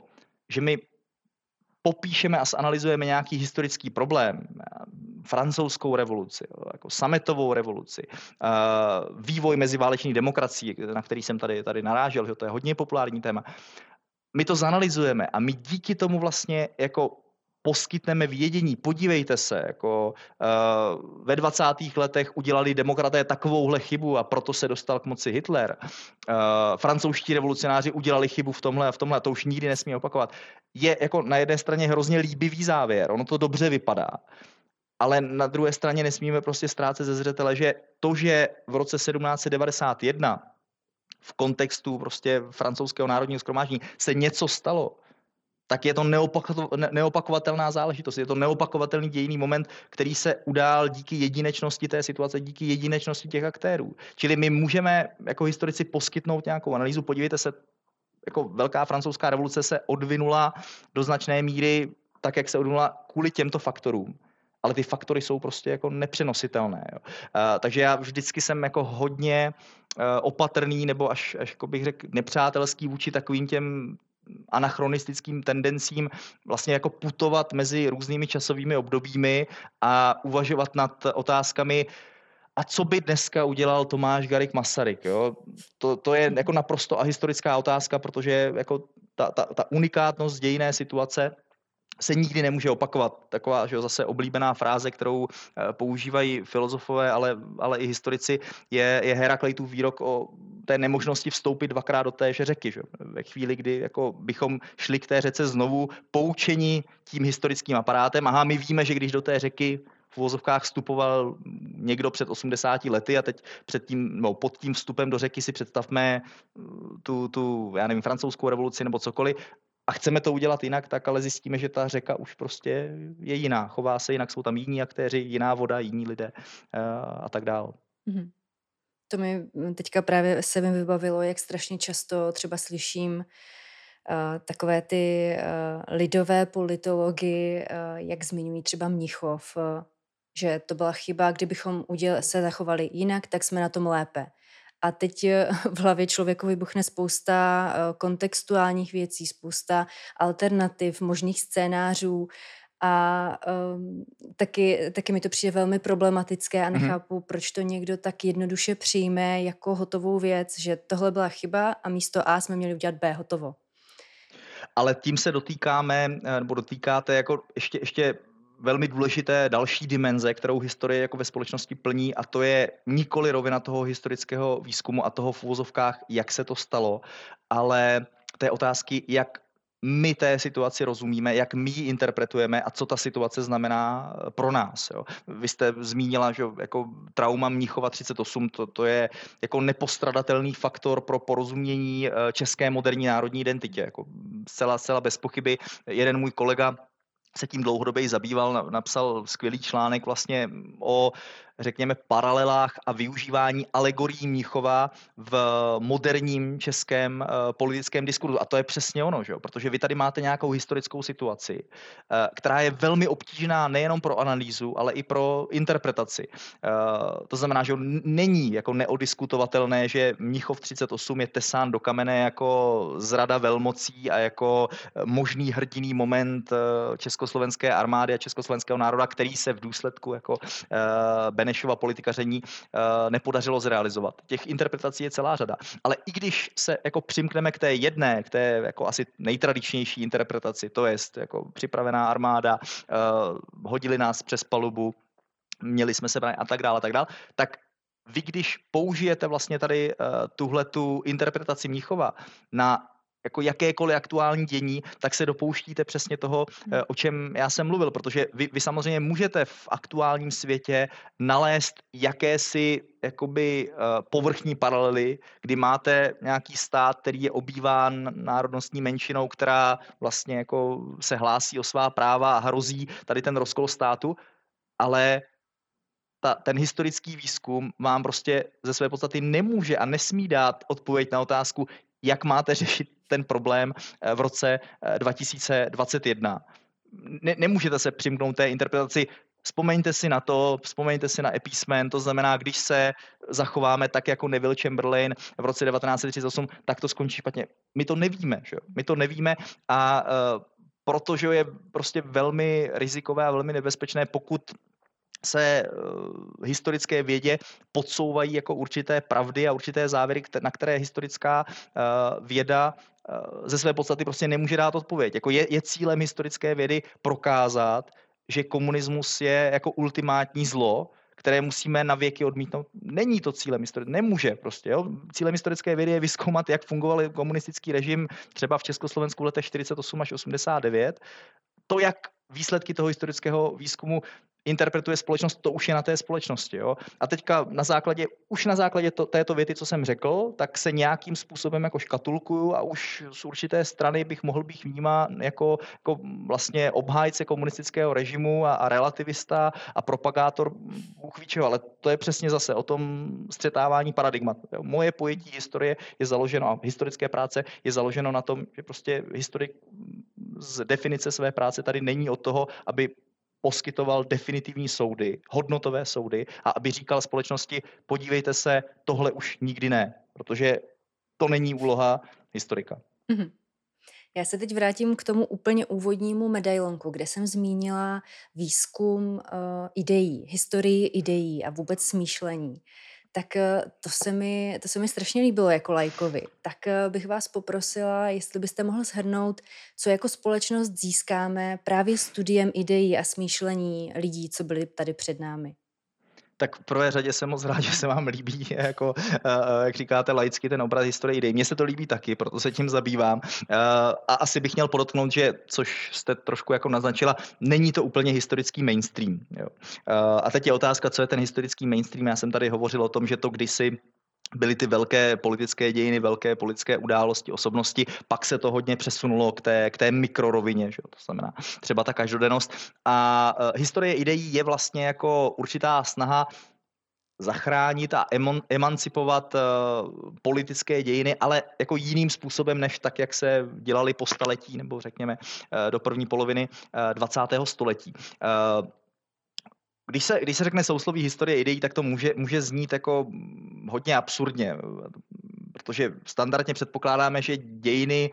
že my popíšeme a zanalizujeme nějaký historický problém, francouzskou revoluci, jako sametovou revoluci, vývoj meziválečných demokracií, na který jsem tady, tady narážel, že to je hodně populární téma, my to zanalizujeme a my díky tomu vlastně jako poskytneme vědění. Podívejte se, jako uh, ve 20. letech udělali demokraté takovouhle chybu a proto se dostal k moci Hitler. Uh, francouzští revolucionáři udělali chybu v tomhle a v tomhle a to už nikdy nesmí opakovat. Je jako na jedné straně hrozně líbivý závěr, ono to dobře vypadá, ale na druhé straně nesmíme prostě ztrácet ze zřetele, že to, že v roce 1791 v kontextu prostě francouzského národního schromáždění se něco stalo, tak je to neopakovatelná záležitost. Je to neopakovatelný dějný moment, který se udál díky jedinečnosti té situace, díky jedinečnosti těch aktérů. Čili my můžeme jako historici poskytnout nějakou analýzu. Podívejte se, jako velká francouzská revoluce se odvinula do značné míry tak, jak se odvinula kvůli těmto faktorům ale ty faktory jsou prostě jako nepřenositelné. Jo. Uh, takže já vždycky jsem jako hodně uh, opatrný nebo až, až jako bych řekl nepřátelský vůči takovým těm anachronistickým tendencím vlastně jako putovat mezi různými časovými obdobími a uvažovat nad otázkami, a co by dneska udělal Tomáš Garik Masaryk? Jo? To, to je jako naprosto ahistorická otázka, protože jako ta, ta, ta unikátnost dějiné situace se nikdy nemůže opakovat. Taková že jo, zase oblíbená fráze, kterou eh, používají filozofové, ale, ale i historici, je, je Herakleitův výrok o té nemožnosti vstoupit dvakrát do té řeky. Že? Ve chvíli, kdy jako bychom šli k té řece znovu poučení tím historickým aparátem, aha, my víme, že když do té řeky v uvozovkách vstupoval někdo před 80 lety a teď před tím, no, pod tím vstupem do řeky si představme tu, tu, já nevím, francouzskou revoluci nebo cokoliv a chceme to udělat jinak, tak ale zjistíme, že ta řeka už prostě je jiná. Chová se jinak, jsou tam jiní aktéři, jiná voda, jiní lidé eh, a tak dál. Mm-hmm. To mi teďka právě se mi vybavilo, jak strašně často třeba slyším uh, takové ty uh, lidové politology, jak zmiňují třeba Mnichov, že to byla chyba, kdybychom se zachovali jinak, tak jsme na tom lépe. A teď eh, v hlavě člověku vybuchne spousta eh, kontextuálních věcí, spousta alternativ, možných scénářů a um, taky, taky mi to přijde velmi problematické a mhm. nechápu, mm-hmm. proč to někdo tak jednoduše přijme jako hotovou věc, že tohle byla chyba a místo A jsme měli udělat B hotovo. Ale tím se dotýkáme, eh, nebo dotýkáte jako ještě, ještě velmi důležité další dimenze, kterou historie jako ve společnosti plní a to je nikoli rovina toho historického výzkumu a toho v úvozovkách, jak se to stalo, ale té otázky, jak my té situaci rozumíme, jak my ji interpretujeme a co ta situace znamená pro nás. Jo. Vy jste zmínila, že jako trauma Mnichova 38, to, to je jako nepostradatelný faktor pro porozumění eh, české moderní národní identitě. Jako zcela, zcela bez pochyby. Jeden můj kolega se tím dlouhodobě zabýval, napsal skvělý článek vlastně o řekněme, paralelách a využívání alegorií Mnichova v moderním českém uh, politickém diskurzu. A to je přesně ono, že jo? protože vy tady máte nějakou historickou situaci, uh, která je velmi obtížná nejenom pro analýzu, ale i pro interpretaci. Uh, to znamená, že není jako neodiskutovatelné, že Mnichov 38 je tesán do kamene jako zrada velmocí a jako možný hrdiný moment československé armády a československého národa, který se v důsledku jako Benešova politikaření uh, nepodařilo zrealizovat. Těch interpretací je celá řada. Ale i když se jako přimkneme k té jedné, k té jako asi nejtradičnější interpretaci, to je jako připravená armáda, uh, hodili nás přes palubu, měli jsme se a tak dále, a tak dále, tak vy když použijete vlastně tady uh, tuhle tu interpretaci Mnichova na jako jakékoliv aktuální dění, tak se dopouštíte přesně toho, hmm. eh, o čem já jsem mluvil, protože vy, vy samozřejmě můžete v aktuálním světě nalézt jakési jakoby eh, povrchní paralely, kdy máte nějaký stát, který je obýván národnostní menšinou, která vlastně jako se hlásí o svá práva a hrozí tady ten rozkol státu, ale ta, ten historický výzkum vám prostě ze své podstaty nemůže a nesmí dát odpověď na otázku, jak máte řešit ten problém eh, v roce 2021. Eh, ne, nemůžete se přimknout té interpretaci Vzpomeňte si na to, vzpomeňte si na epísmen, to znamená, když se zachováme tak jako Neville Chamberlain v roce 1938, tak to skončí špatně. My to nevíme, že jo? my to nevíme a uh, protože je prostě velmi rizikové a velmi nebezpečné, pokud se uh, historické vědě podsouvají jako určité pravdy a určité závěry, na které historická uh, věda uh, ze své podstaty prostě nemůže dát odpověď. Jako je, je cílem historické vědy prokázat, že komunismus je jako ultimátní zlo, které musíme na věky odmítnout. Není to cílem historické, nemůže prostě. Jo? Cílem historické vědy je vyskoumat, jak fungoval komunistický režim třeba v Československu v letech 48 až 89. To, jak výsledky toho historického výzkumu interpretuje společnost, to už je na té společnosti. Jo? A teďka na základě, už na základě to, této věty, co jsem řekl, tak se nějakým způsobem jako škatulkuju a už z určité strany bych mohl být vnímán jako, jako vlastně obhájce komunistického režimu a, a relativista a propagátor Bůh ví čeho, ale to je přesně zase o tom střetávání paradigmat. Jo? Moje pojetí historie je založeno, a historické práce je založeno na tom, že prostě historik z definice své práce tady není od toho, aby poskytoval definitivní soudy, hodnotové soudy a aby říkal společnosti, podívejte se, tohle už nikdy ne, protože to není úloha historika. Mm-hmm. Já se teď vrátím k tomu úplně úvodnímu medailonku, kde jsem zmínila výzkum uh, ideí, historii ideí a vůbec smýšlení tak eh, to se, mi, to se mi strašně líbilo jako lajkovi. Tak eh, bych vás poprosila, jestli byste mohl shrnout, co jako společnost získáme právě studiem ideí a smýšlení lidí, co byli tady před námi tak v prvé řadě jsem moc rád, že se vám líbí, jako, uh, jak říkáte, laicky ten obraz historie idei. Mně se to líbí taky, proto se tím zabývám. Uh, a asi bych měl podotknout, že, což jste trošku jako naznačila, není to úplně historický mainstream. Jo. A teď je otázka, co je ten historický mainstream. Já jsem tady hovořil o tom, že to kdysi byly ty velké politické dějiny, velké politické události, osobnosti, pak se to hodně přesunulo k té, k té mikrorovině, že? to znamená třeba ta každodennost. A uh, historie ideí je vlastně jako určitá snaha zachránit a emon, emancipovat uh, politické dějiny, ale jako jiným způsobem, než tak, jak se dělali po staletí, nebo řekněme uh, do první poloviny uh, 20. století. Uh, když se, když se řekne sousloví historie ideí, tak to může, může znít jako hodně absurdně, protože standardně předpokládáme, že dějiny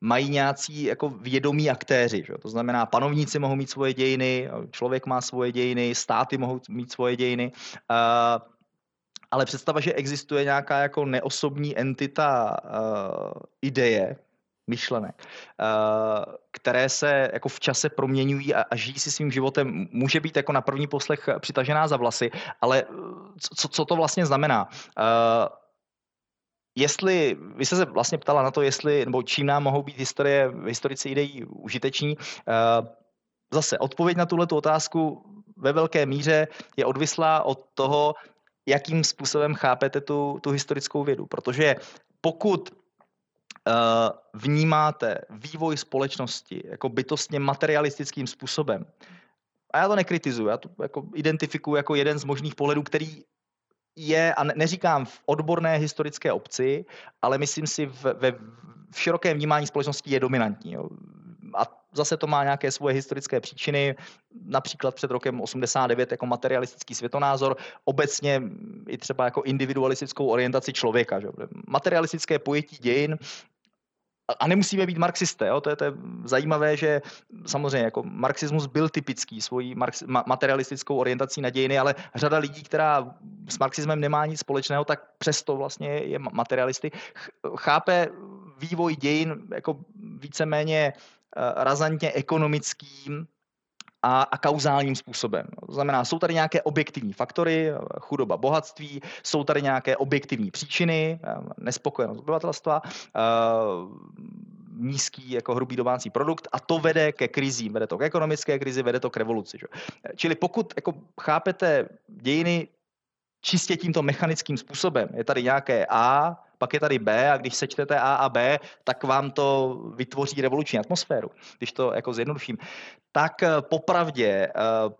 mají nějací jako vědomí aktéři. Že? To znamená, panovníci mohou mít svoje dějiny, člověk má svoje dějiny, státy mohou mít svoje dějiny. Uh, ale představa, že existuje nějaká jako neosobní entita uh, ideje, myšlenek, uh, které se jako v čase proměňují a, žijí si svým životem, může být jako na první poslech přitažená za vlasy, ale co, co to vlastně znamená? Uh, jestli, vy jste se vlastně ptala na to, jestli, nebo čím nám mohou být historie, historici ideí užiteční, zase odpověď na tuhle otázku ve velké míře je odvislá od toho, jakým způsobem chápete tu, tu historickou vědu. Protože pokud Eh, vnímáte vývoj společnosti jako bytostně materialistickým způsobem, a já to nekritizuju, já to jako identifikuju jako jeden z možných pohledů, který je, a neříkám v odborné historické obci, ale myslím si v, ve, v širokém vnímání společnosti je dominantní. Jo. A zase to má nějaké svoje historické příčiny, například před rokem 89 jako materialistický světonázor, obecně i třeba jako individualistickou orientaci člověka. Že? Materialistické pojetí dějin a nemusíme být marxisté, jo? To, je, to je zajímavé, že samozřejmě jako marxismus byl typický svojí marx, materialistickou orientací na dějiny, ale řada lidí, která s marxismem nemá nic společného, tak přesto vlastně je materialisty, chápe vývoj dějin jako víceméně eh, razantně ekonomickým a, a kauzálním způsobem. To znamená, jsou tady nějaké objektivní faktory, chudoba, bohatství, jsou tady nějaké objektivní příčiny, nespokojenost obyvatelstva, eh, nízký jako hrubý domácí produkt a to vede ke krizím, vede to k ekonomické krizi, vede to k revoluci. Že? Čili pokud jako chápete dějiny čistě tímto mechanickým způsobem, je tady nějaké A, pak je tady B a když sečtete A a B, tak vám to vytvoří revoluční atmosféru. Když to jako zjednoduším, tak eh, popravdě eh,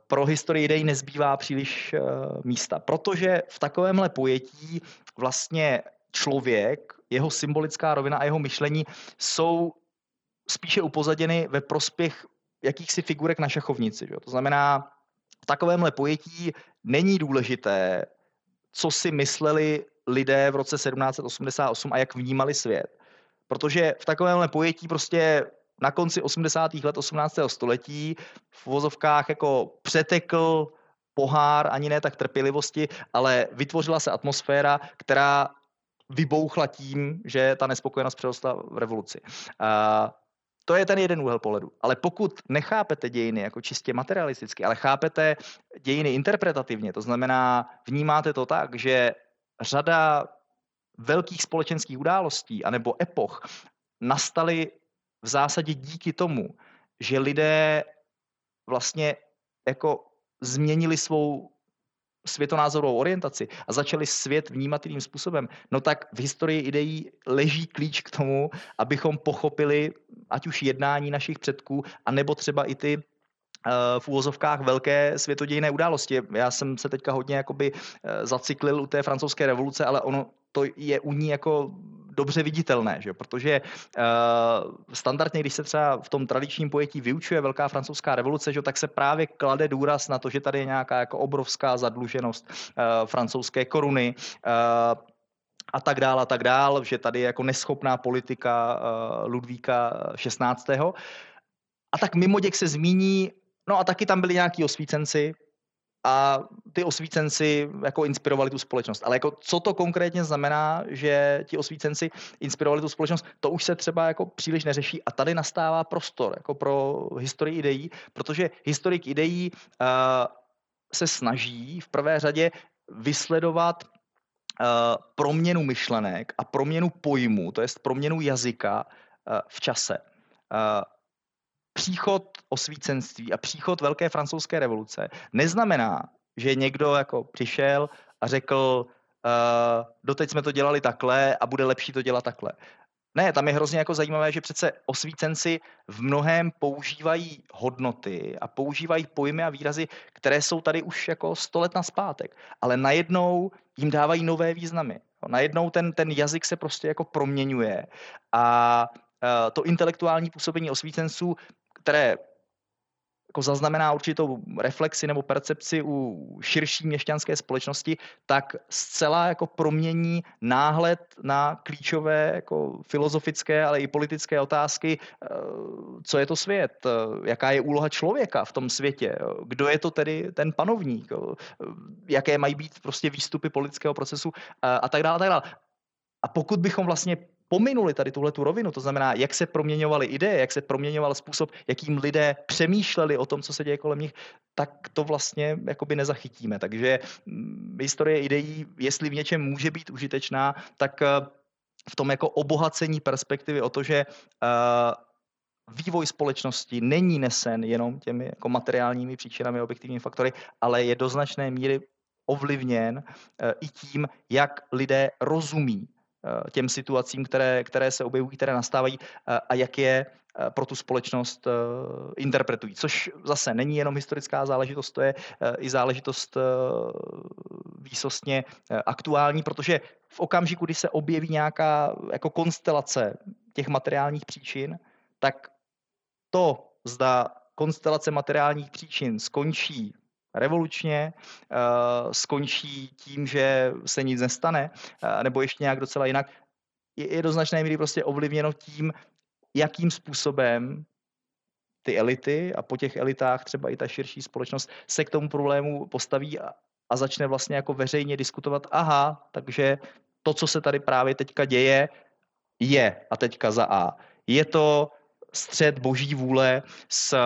pro historii idei nezbývá příliš eh, místa, protože v takovémhle pojetí vlastně člověk, jeho symbolická rovina a jeho myšlení jsou spíše upozaděny ve prospěch jakýchsi figurek na šachovnici. Že? To znamená, v takovémhle pojetí není důležité, co si mysleli lidé v roce 1788 a jak vnímali svět. Protože v takovémhle pojetí prostě na konci 80. let 18. století v vozovkách jako přetekl pohár, ani ne tak trpělivosti, ale vytvořila se atmosféra, která vybouchla tím, že ta nespokojenost přerostla v revoluci. A to je ten jeden úhel pohledu. Ale pokud nechápete dějiny jako čistě materialisticky, ale chápete dějiny interpretativně, to znamená, vnímáte to tak, že řada velkých společenských událostí anebo epoch nastaly v zásadě díky tomu, že lidé vlastně jako změnili svou světonázorovou orientaci a začali svět vnímat jiným způsobem, no tak v historii ideí leží klíč k tomu, abychom pochopili ať už jednání našich předků, anebo třeba i ty Eh, v úvozovkách velké světodějné události. Já jsem se teďka hodně jakoby eh, zaciklil u té francouzské revoluce, ale ono to je u ní jako dobře viditelné, že? protože uh, standardně, když se třeba v tom tradičním pojetí vyučuje Velká francouzská revoluce, že? tak se právě klade důraz na to, že tady je nějaká jako obrovská zadluženost uh, francouzské koruny, uh, a tak dál a tak dál, že tady je jako neschopná politika Ludvíka 16. A tak mimo děk se zmíní No a taky tam byli nějaký osvícenci a ty osvícenci jako inspirovali tu společnost. Ale jako co to konkrétně znamená, že ti osvícenci inspirovali tu společnost, to už se třeba jako příliš neřeší a tady nastává prostor jako pro historii ideí, protože historik ideí uh, se snaží v prvé řadě vysledovat uh, proměnu myšlenek a proměnu pojmu, to je proměnu jazyka uh, v čase. Uh, příchod osvícenství a příchod Velké francouzské revoluce neznamená, že někdo jako přišel a řekl, uh, doteď jsme to dělali takhle a bude lepší to dělat takhle. Ne, tam je hrozně jako zajímavé, že přece osvícenci v mnohém používají hodnoty a používají pojmy a výrazy, které jsou tady už jako sto let naspátek, ale najednou jim dávají nové významy. Najednou ten, ten jazyk se prostě jako proměňuje a uh, to intelektuální působení osvícenců které jako zaznamená určitou reflexi nebo percepci u širší měšťanské společnosti, tak zcela jako promění náhled na klíčové jako filozofické, ale i politické otázky, eh, co je to svět, eh, jaká je úloha člověka v tom světě, kdo je to tedy ten panovník, jaké mají být prostě výstupy politického procesu a tak dále. A, tak dále. a pokud bychom vlastně pominuli tady tuhle tu rovinu, to znamená, jak se proměňovaly ideje, jak se proměňoval způsob, jakým lidé přemýšleli o tom, co se děje kolem nich, tak to vlastně jakoby nezachytíme. Takže mm, historie ideí, jestli v něčem může být užitečná, tak eh, v tom jako obohacení perspektivy o to, že uh, vývoj společnosti není nesen jenom těmi jako materiálními příčinami, objektivními faktory, ale je do značné míry ovlivněn uh, i tím, jak lidé rozumí Eh, těm situacím, které, které se objevují, které nastávají eh, a jak je pro tu společnost interpretují. Což zase není jenom historická záležitost, to je i záležitost výsostně aktuální, protože v okamžiku, kdy se objeví nějaká jako konstelace těch materiálních příčin, tak to, zda konstelace materiálních příčin skončí revolučně, eh, skončí tím, že se nic nestane, eh, nebo ještě nějak docela jinak, je do značné míry prostě ovlivněno tím, jakým způsobem ty elity a po těch elitách třeba i ta širší společnost se k tomu problému postaví a, a začne vlastně jako veřejně diskutovat, aha, takže to, co se tady právě teďka děje, je a teďka za A. Je to střed boží vůle s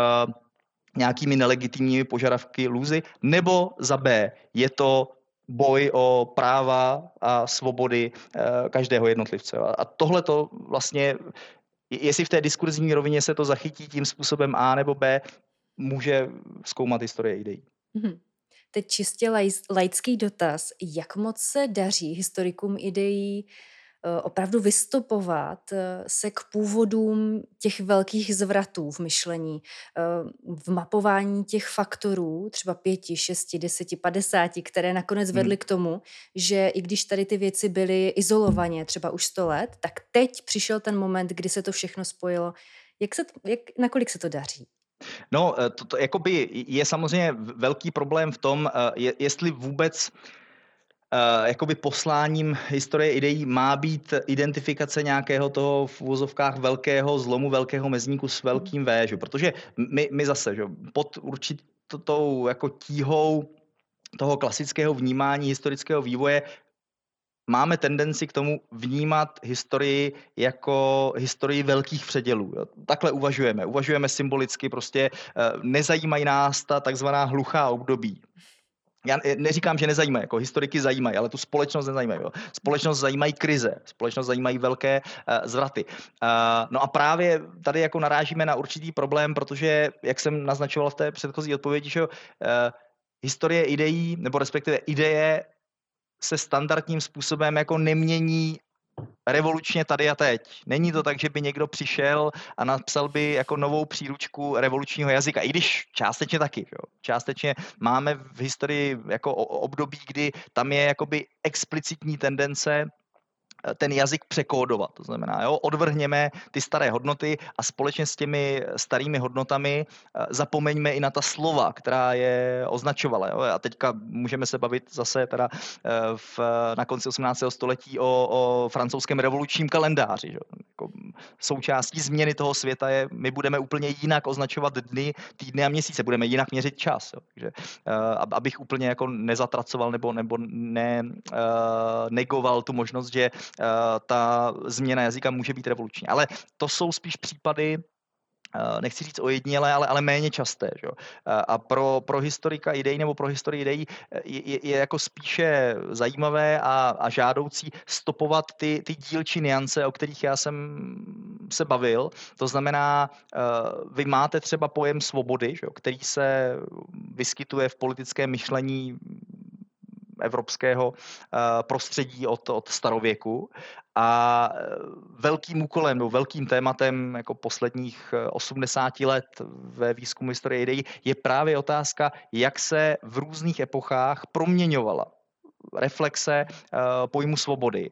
nějakými nelegitimními požadavky lůzy, nebo za B je to boj o práva a svobody eh, každého jednotlivce. A tohle to vlastně, jestli v té diskurzní rovině se to zachytí tím způsobem A nebo B, může zkoumat historie ideí. Mm-hmm. Teď čistě laický dotaz, jak moc se daří historikům ideí opravdu vystupovat eh, se k původům těch velkých zvratů v myšlení, eh, v mapování těch faktorů, třeba pěti, šesti, deseti, padesáti, které nakonec hmm. vedly k tomu, že i když tady ty věci byly izolovaně třeba už sto let, tak teď přišel ten moment, kdy se to všechno spojilo. Jak se, jak, nakolik se to daří? No, to, to jakoby je samozřejmě velký problém v tom, je, jestli vůbec Uh, jakoby posláním historie ideí má být identifikace nějakého toho v úvozovkách velkého zlomu, velkého mezníku s velkým véžu, protože my, my zase že, pod určitou jako tíhou toho klasického vnímání historického vývoje máme tendenci k tomu vnímat historii jako historii velkých předělů. Takhle uvažujeme. Uvažujeme symbolicky, prostě eh, nezajímají nás ta takzvaná hluchá období já neříkám, že nezajímají, jako historiky zajímají, ale tu společnost nezajímají. Jo. Společnost zajímají krize, společnost zajímají velké uh, zvraty. Uh, no a právě tady jako narážíme na určitý problém, protože, jak jsem naznačoval v té předchozí odpovědi, že uh, historie ideí, nebo respektive ideje se standardním způsobem jako nemění revolučně tady a teď. Není to tak, že by někdo přišel a napsal by jako novou příručku revolučního jazyka, i když částečně taky. Jo. Částečně máme v historii jako období, kdy tam je jakoby explicitní tendence ten jazyk překódovat. To znamená, jo, odvrhněme ty staré hodnoty a společně s těmi starými hodnotami eh, zapomeňme i na ta slova, která je označovala. Jo. A teďka můžeme se bavit zase teda eh, v, na konci 18. století o, o francouzském revolučním kalendáři. Jo. Jako součástí změny toho světa je, my budeme úplně jinak označovat dny, týdny a měsíce, budeme jinak měřit čas. Jo. Takže eh, abych úplně jako nezatracoval nebo, nebo ne, negoval tu možnost, že ta změna jazyka může být revoluční. Ale to jsou spíš případy, eh, nechci říct ojedinělé, ale, ale méně časté. Že? Eh, a pro, pro historika ideí nebo pro historii ideí je, je jako spíše zajímavé a, a žádoucí stopovat ty, ty dílčí niance, o kterých já jsem se bavil. To znamená, vy máte třeba pojem svobody, že? který se vyskytuje v politickém myšlení evropského eh, prostředí od, od starověku. A eh, velkým úkolem, no velkým tématem jako posledních 80 eh, let ve výzkumu historie ideí je právě otázka, jak se v různých epochách proměňovala reflexe pojmu svobody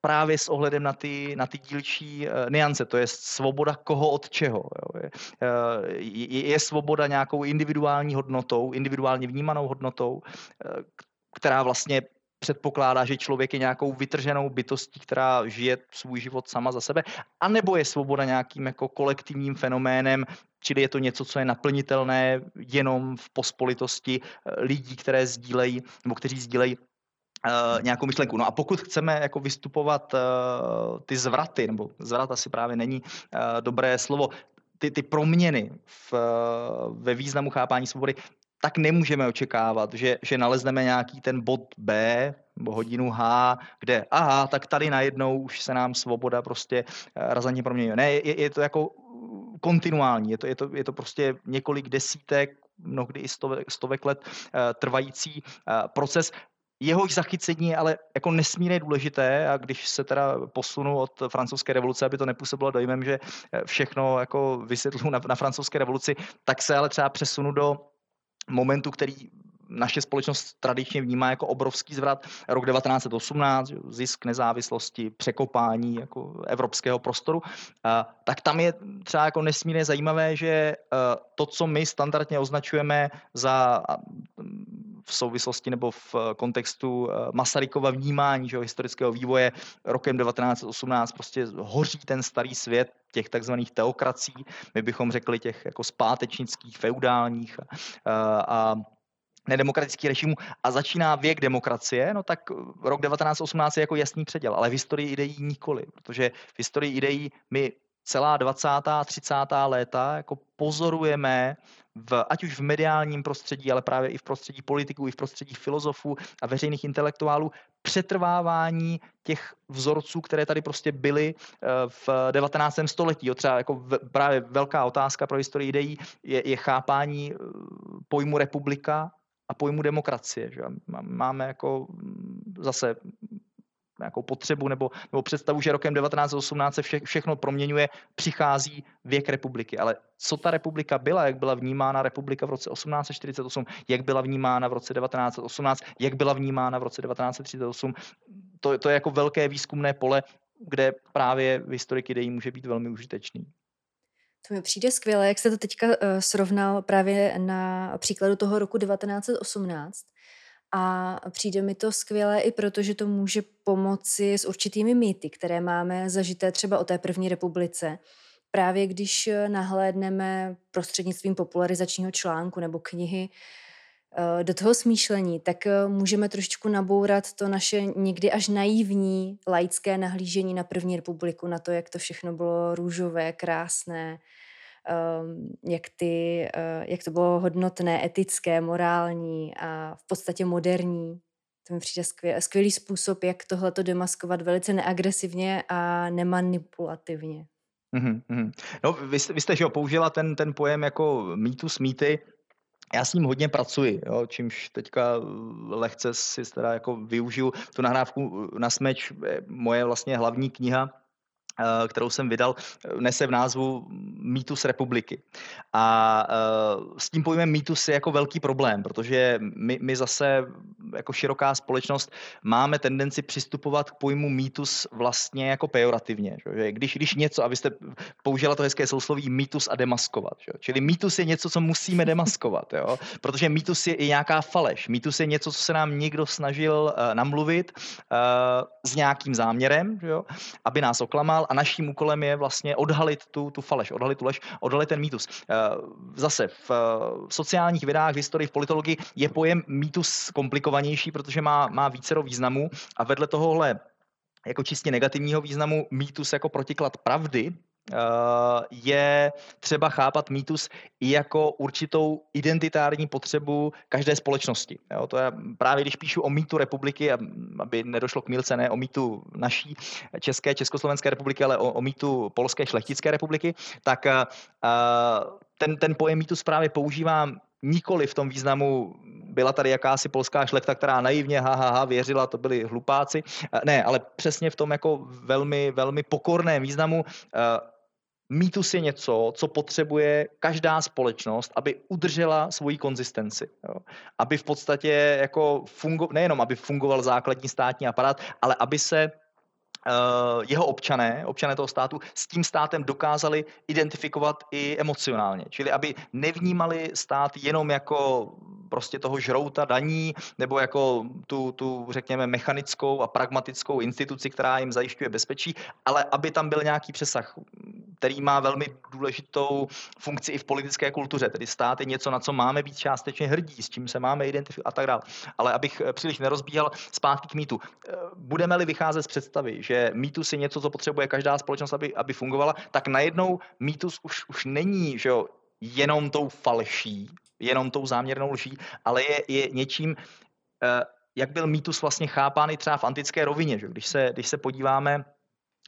právě s ohledem na ty, na ty dílčí niance, to je svoboda koho od čeho. Jo. Je, je, svoboda nějakou individuální hodnotou, individuálně vnímanou hodnotou, která vlastně předpokládá, že člověk je nějakou vytrženou bytostí, která žije svůj život sama za sebe, anebo je svoboda nějakým jako kolektivním fenoménem, čili je to něco, co je naplnitelné jenom v pospolitosti eh, lidí, které sdílejí, nebo kteří sdílejí Uh, nějakou myšlenku. No a pokud chceme jako vystupovat uh, ty zvraty, nebo zvrat asi právě není uh, dobré slovo, ty, ty proměny v, ve významu chápání svobody, tak nemůžeme očekávat, že, že nalezneme nějaký ten bod B nebo hodinu H, kde aha, tak tady najednou už se nám svoboda prostě eh, razantně proměňuje. Ne, je, je to jako kontinuální, je to, je, to, je to prostě několik desítek, mnohdy i stovek, stovek let uh, trvající uh, proces, jehož zachycení je ale jako nesmírně důležité a když se teda posunu od francouzské revoluce, aby to nepůsobilo dojmem, že všechno jako vysvětlu na, na francouzské revoluci, tak se ale třeba přesunu do momentu, který naše společnost tradičně vnímá jako obrovský zvrat. Rok 1918, zisk nezávislosti, překopání jako evropského prostoru, tak tam je třeba jako nesmírně zajímavé, že e, to, co my standardně označujeme za v souvislosti nebo v kontextu e, Masarykova vnímání že, historického vývoje rokem 1918 prostě hoří ten starý svět těch takzvaných teokrací, my bychom řekli těch jako zpátečnických, feudálních a, a nedemokratických režimů a začíná věk demokracie, no tak rok 1918 je jako jasný předěl, ale v historii ideí nikoli, protože v historii ideí my celá 20. a 30. léta jako pozorujeme v, ať už v mediálním prostředí, ale právě i v prostředí politiků, i v prostředí filozofů a veřejných intelektuálů, přetrvávání těch vzorců, které tady prostě byly eh, v 19. století. Jo, třeba jako právě velká otázka pro historii ideí je, je chápání eh, pojmu republika a pojmu demokracie. Že? Máme jako mm, zase nějakou potřebu nebo, nebo představu, že rokem 1918 se vše, všechno proměňuje, přichází věk republiky. Ale co ta republika byla, jak byla vnímána republika v roce 1848, jak byla vnímána v roce 1918, jak byla vnímána v roce 1938, to, to je jako velké výzkumné pole, kde právě historik ideí může být velmi užitečný. To mi přijde skvěle, jak jste to teďka uh, srovnal právě na příkladu toho roku 1918. A přijde mi to skvělé i proto, že to může pomoci s určitými mýty, které máme zažité třeba o té první republice. Právě když eh, nahlédneme prostřednictvím popularizačního článku nebo knihy do toho smýšlení, tak eh, můžeme trošičku nabourat to naše někdy až naivní laické nahlížení na první republiku, na to, jak to všechno bylo růžové, krásné, ehm, jak, ty, eh, jak to bylo hodnotné, etické, morální a v podstatě moderní. To mi přijde skvělý, skvělý způsob, jak tohle to demaskovat velice neagresivně a nemanipulativně. Mm-hmm. No, vy, vy jste že použila ten, ten pojem jako mýtus, mýty já s ním hodně pracuji, jo, čímž teďka lehce si teda jako využiju tu nahrávku na smeč, moje vlastně hlavní kniha, Eh, kterou jsem vydal, nese v názvu Mýtus republiky. A eh, s tím pojmem mýtus je jako velký problém, protože my, my zase jako široká společnost máme tendenci přistupovat k pojmu mýtus vlastně jako pejorativně. Že? Když, když něco, abyste použila to hezké sousloví mýtus a demaskovat. Že? Čili mýtus je něco, co musíme demaskovat, jo? protože mýtus je i nějaká faleš. Mýtus je něco, co se nám někdo snažil namluvit s nějakým záměrem, že? aby nás oklamal a naším úkolem je vlastně odhalit tu, tu faleš, odhalit tu lež, odhalit ten mýtus. Eh, zase v sociálních vědách, v historii, v politologii je pojem mýtus komplikovanější, protože má, má vícero významů a vedle tohohle jako čistě negativního významu mýtus jako protiklad pravdy, Eh, je třeba chápat mýtus i jako určitou identitární potřebu každé společnosti. Jo, to je právě, když píšu o mýtu republiky, aby nedošlo k mílce, ne o mýtu naší České, Československé republiky, ale o, o mýtu Polské šlechtické republiky, tak uh, ten, ten pojem mýtus právě používám nikoli v tom významu byla tady jakási polská šlechta, která naivně ha, ha, ha, věřila, to byli hlupáci. Ne, ale přesně v tom jako velmi, velmi pokorném významu Mýtus je něco, co potřebuje každá společnost, aby udržela svoji konzistenci. Jo. Aby v podstatě jako fungo, nejenom aby fungoval základní státní aparát, ale aby se jeho občané, občané toho státu, s tím státem dokázali identifikovat i emocionálně. Čili aby nevnímali stát jenom jako prostě toho žrouta daní nebo jako tu, tu, řekněme, mechanickou a pragmatickou instituci, která jim zajišťuje bezpečí, ale aby tam byl nějaký přesah který má velmi důležitou funkci i v politické kultuře. Tedy stát je něco, na co máme být částečně hrdí, s čím se máme identifikovat a tak dále. Ale abych eh, příliš nerozbíhal zpátky k mýtu. Eh, budeme-li vycházet z představy, že mýtus je něco, co potřebuje každá společnost, aby, aby fungovala, tak najednou mýtus už, už není že jo, jenom tou falší, jenom tou záměrnou lží, ale je, je něčím, eh, jak byl mýtus vlastně chápán i třeba v antické rovině. Že? Když, se, když se podíváme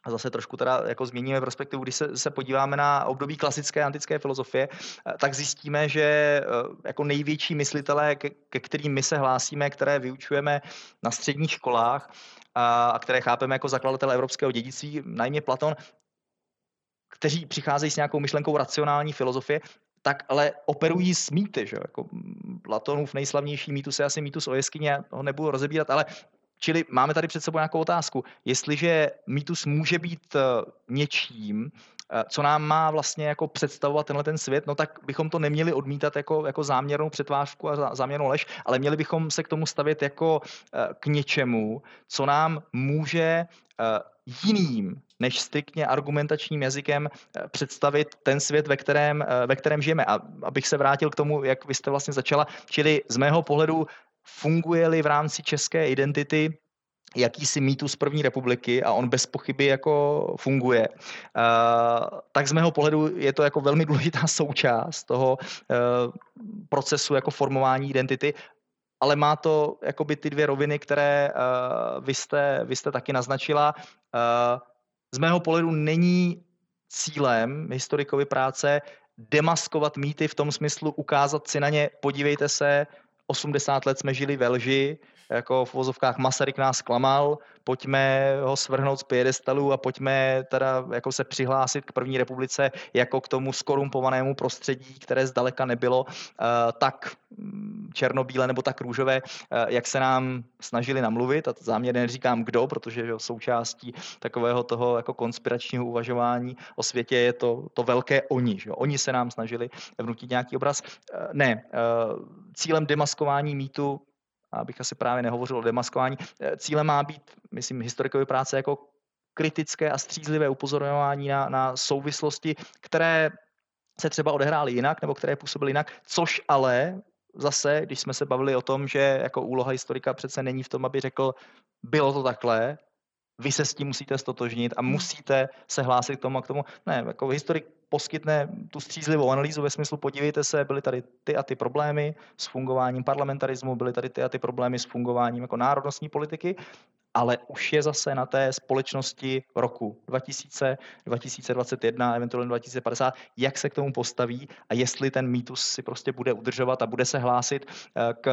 a zase trošku teda jako změníme perspektivu, když se, se podíváme na období klasické antické filozofie, eh, tak zjistíme, že eh, jako největší myslitelé, ke, ke kterým my se hlásíme, které vyučujeme na středních školách a, které chápeme jako zakladatele evropského dědictví, najmě Platon, kteří přicházejí s nějakou myšlenkou racionální filozofie, tak ale operují s mýty. Že? Jako Platonův nejslavnější mýtus je asi mýtus o jeskyni, já ho nebudu rozebírat, ale Čili máme tady před sebou nějakou otázku. Jestliže mýtus může být eh, něčím, eh, co nám má vlastně jako představovat tenhle ten svět, no tak bychom to neměli odmítat jako, jako záměrnou přetvářku a záměrnou lež, ale měli bychom se k tomu stavět jako eh, k něčemu, co nám může jiným než striktně argumentačním jazykem představit ten svět, ve kterém, ve kterém žijeme. A abych se vrátil k tomu, jak vy jste vlastně začala, čili z mého pohledu funguje-li v rámci české identity jakýsi mýtus první republiky a on bez pochyby jako funguje, uh, tak z mého pohledu je to jako velmi důležitá součást toho uh, procesu jako formování identity, ale má to jakoby ty dvě roviny, které uh, vy, jste, vy jste taky naznačila. Z mého pohledu není cílem historikovy práce demaskovat mýty v tom smyslu ukázat si na ně, podívejte se, 80 let jsme žili ve lži, jako v vozovkách Masaryk nás klamal, pojďme ho svrhnout z piedestalu a pojďme teda jako se přihlásit k první republice jako k tomu skorumpovanému prostředí, které zdaleka nebylo eh, tak mm, černobílé nebo tak růžové, eh, jak se nám snažili namluvit. A záměrně neříkám kdo, protože že součástí takového toho jako konspiračního uvažování o světě je to, to velké oni. Že? Oni se nám snažili vnutit nějaký obraz. Eh, ne, cílem demaskování mýtu abych asi právě nehovořil o demaskování. Eh, cílem má být, myslím, historikové práce jako kritické a střízlivé upozorňování na, na souvislosti, které se třeba odehrály jinak nebo které působily jinak, což ale zase, když jsme se bavili o tom, že jako úloha historika přece není v tom, aby řekl, bylo to takhle, vy se s tím musíte stotožnit a musíte se hlásit k tomu a k tomu. Ne, jako historik poskytne tu střízlivou analýzu ve smyslu, podívejte se, byly tady ty a ty problémy s fungováním parlamentarismu, byly tady ty a ty problémy s fungováním jako národnostní politiky ale už je zase na té společnosti roku 2000, 2021, eventuálně 2050, jak se k tomu postaví a jestli ten mýtus si prostě bude udržovat a bude se hlásit eh, k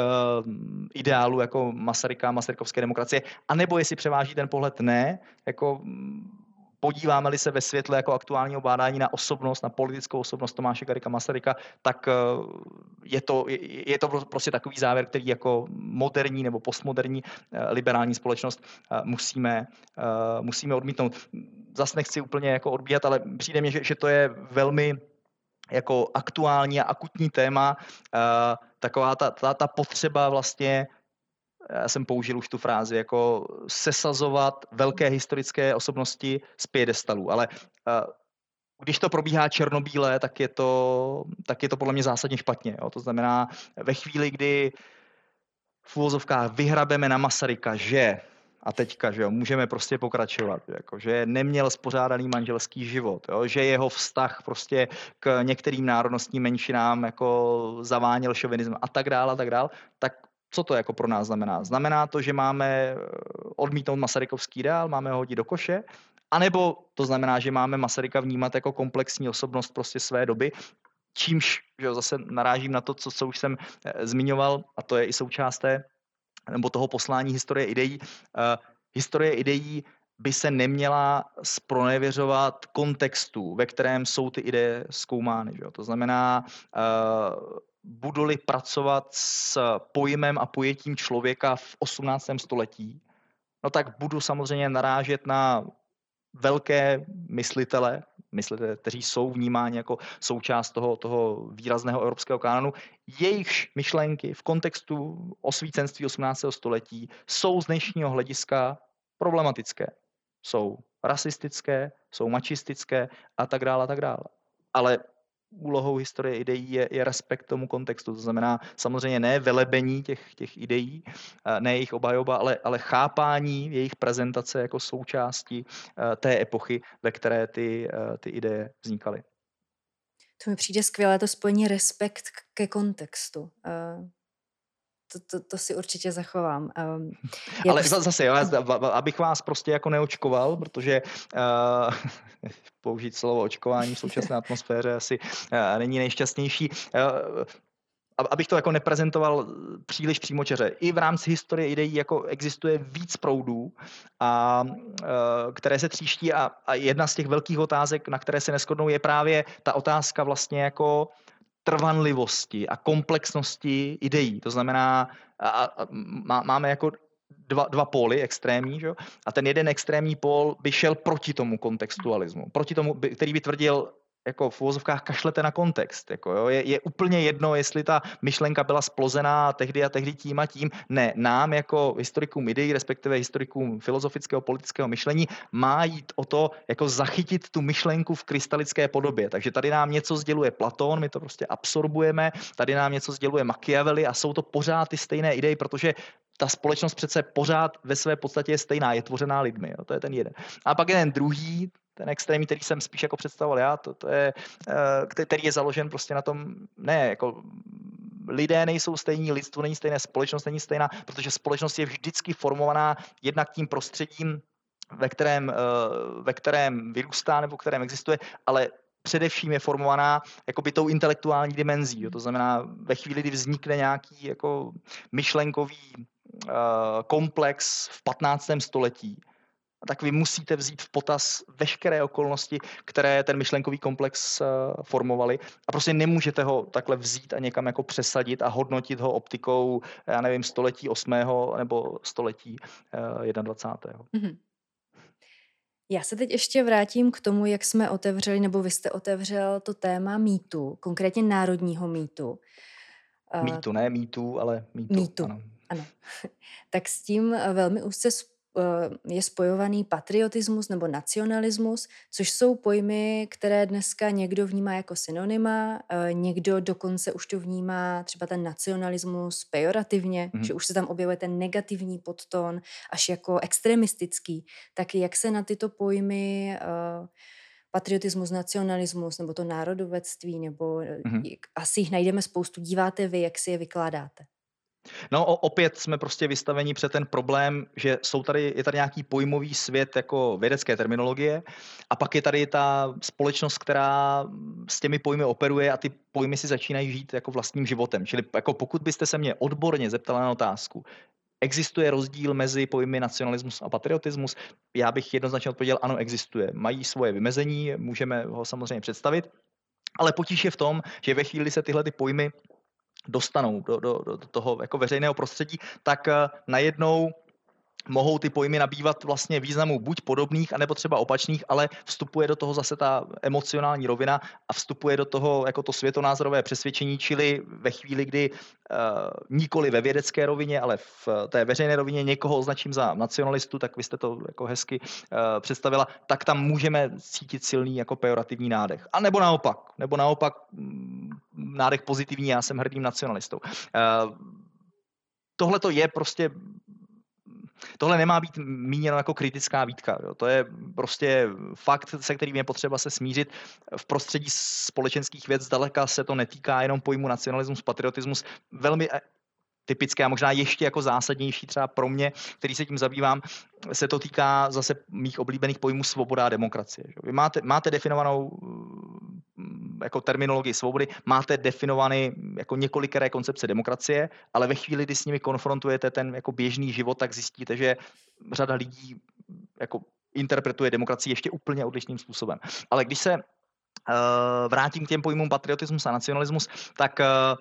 mm, ideálu jako Masaryka, Masarykovské demokracie, anebo jestli převáží ten pohled ne, jako mm, podíváme-li se ve světle jako aktuálního bádání na osobnost, na politickou osobnost Tomáše Garika Masaryka, tak eh, je to, je to prostě takový závěr, který jako moderní nebo postmoderní eh, liberální společnost eh, musíme, musíme odmítnout. Zase nechci úplně jako odbíhat, ale přijde mi, že, že to je velmi jako aktuální a akutní téma, taková ta, ta, ta potřeba vlastně já jsem použil už tu frázi, jako sesazovat velké historické osobnosti z piedestalů, ale když to probíhá černobíle, tak je to, tak je to podle mě zásadně špatně. Jo? To znamená, ve chvíli, kdy v úvozovkách vyhrabeme na Masaryka, že a teďka, že jo, můžeme prostě pokračovat, jako, že neměl spořádaný manželský život, jo, že jeho vztah prostě k některým národnostním menšinám jako zaváněl šovinism a tak dále, a tak dále, tak co to jako pro nás znamená? Znamená to, že máme eh, odmítnout Masarykovský ideál, máme ho hodit do koše, anebo to znamená, že máme Masaryka vnímat jako komplexní osobnost prostě své doby, čímž že zase narážím na to, co, co už jsem eh, zmiňoval, a to je i součást té, nebo toho poslání historie ideí. Uh, historie ideí by se neměla spronevěřovat kontextu, ve kterém jsou ty ideje zkoumány. Že jo? To znamená, uh, budu-li pracovat s pojmem a pojetím člověka v 18. století, no tak budu samozřejmě narážet na velké myslitele, myslitele, kteří jsou vnímáni jako součást toho, toho výrazného evropského kanonu, jejichž myšlenky v kontextu osvícenství 18. století jsou z dnešního hlediska problematické. Jsou rasistické, jsou mačistické a tak dále a tak dále. Ale úlohou historie ideí je, je respekt tomu kontextu. To znamená samozřejmě ne velebení těch, těch ideí, ne jejich obhajoba, ale, ale chápání jejich prezentace jako součástí té epochy, ve které ty, ty ideje vznikaly. To mi přijde skvělé, to spojení respekt ke kontextu. To, to, to si určitě zachovám. Um, Ale prostě... zase, jo, abych vás prostě jako neočkoval, protože uh, použít slovo očkování v současné atmosféře asi uh, není nejšťastnější. Uh, abych to jako neprezentoval příliš přímočeře. I v rámci historie ideí jako existuje víc proudů, a, které se tříští a, a jedna z těch velkých otázek, na které se neschodnou, je právě ta otázka vlastně jako trvanlivosti a komplexnosti ideí. To znamená, a, a, má, máme jako dva, dva póly extrémní, že? a ten jeden extrémní pól by šel proti tomu kontextualismu, proti tomu, který by tvrdil, jako v uvozovkách kašlete na kontext. Jako jo. Je, je úplně jedno, jestli ta myšlenka byla splozená tehdy a tehdy tím a tím. Ne, nám jako historikům ideí, respektive historikům filozofického politického myšlení, má jít o to, jako zachytit tu myšlenku v krystalické podobě. Takže tady nám něco sděluje Platón, my to prostě absorbujeme, tady nám něco sděluje Machiavelli a jsou to pořád ty stejné idei, protože ta společnost přece pořád ve své podstatě je stejná, je tvořená lidmi. Jo? To je ten jeden. A pak je ten druhý, ten extrémní, který jsem spíš jako představoval já, to, to je, eh, který je založen prostě na tom, ne, jako lidé nejsou stejní, lidstvo není stejné, společnost není stejná, protože společnost je vždycky formovaná jednak tím prostředím, ve kterém, eh, ve kterém vyrůstá nebo kterém existuje, ale především je formovaná jakoby tou intelektuální dimenzí. Jo. To znamená, ve chvíli, kdy vznikne nějaký jako myšlenkový uh, komplex v 15. století, tak vy musíte vzít v potaz veškeré okolnosti, které ten myšlenkový komplex uh, formovaly a prostě nemůžete ho takhle vzít a někam jako přesadit a hodnotit ho optikou, já nevím, století 8. nebo století uh, 21. Mm-hmm. Já se teď ještě vrátím k tomu, jak jsme otevřeli, nebo vy jste otevřel to téma mýtu, konkrétně národního mýtu. Mýtu, ne mýtu, ale mýtu. Mýtu, ano. ano. tak s tím velmi úzce Eh, je spojovaný patriotismus nebo nacionalismus, což jsou pojmy, které dneska někdo vnímá jako synonyma, eh, někdo dokonce už to vnímá třeba ten nacionalismus pejorativně, mm-hmm. že už se tam objevuje ten negativní podton až jako extremistický. Tak jak se na tyto pojmy eh, patriotismus, nacionalismus nebo to národovectví, nebo mm-hmm. asi jich najdeme spoustu, díváte vy, jak si je vykládáte? No opět jsme prostě vystaveni před ten problém, že jsou tady, je tady nějaký pojmový svět jako vědecké terminologie a pak je tady ta společnost, která s těmi pojmy operuje a ty pojmy si začínají žít jako vlastním životem. Čili jako pokud byste se mě odborně zeptala na otázku, Existuje rozdíl mezi pojmy nacionalismus a patriotismus? Já bych jednoznačně odpověděl, ano, existuje. Mají svoje vymezení, můžeme ho samozřejmě představit, ale potíž je v tom, že ve chvíli se tyhle ty pojmy dostanou do, do, do toho jako veřejného prostředí, tak eh, najednou mohou ty pojmy nabývat vlastně významu buď podobných, anebo třeba opačných, ale vstupuje do toho zase ta emocionální rovina a vstupuje do toho jako to světonázorové přesvědčení, čili ve chvíli, kdy uh, nikoli ve vědecké rovině, ale v té veřejné rovině někoho označím za nacionalistu, tak vy jste to jako hezky uh, představila, tak tam můžeme cítit silný jako pejorativní nádech. A nebo naopak, nebo naopak mm, nádech pozitivní, já jsem hrdým nacionalistou. Uh, Tohle to je prostě tohle nemá být míněno jako kritická výtka. Jo. To je prostě fakt, se kterým je potřeba se smířit. V prostředí společenských věc zdaleka se to netýká jenom pojmu nacionalismus, patriotismus. Velmi typické a možná ještě jako zásadnější třeba pro mě, který se tím zabývám, se to týká zase mých oblíbených pojmů svoboda a demokracie. Vy máte, máte definovanou mm, jako terminologii svobody, máte definovaný jako několikeré koncepce demokracie, ale ve chvíli, kdy s nimi konfrontujete ten jako běžný život, tak zjistíte, že řada lidí jako interpretuje demokracii ještě úplně odlišným způsobem. Ale když se uh, vrátím k těm pojmům patriotismus a nacionalismus, tak uh,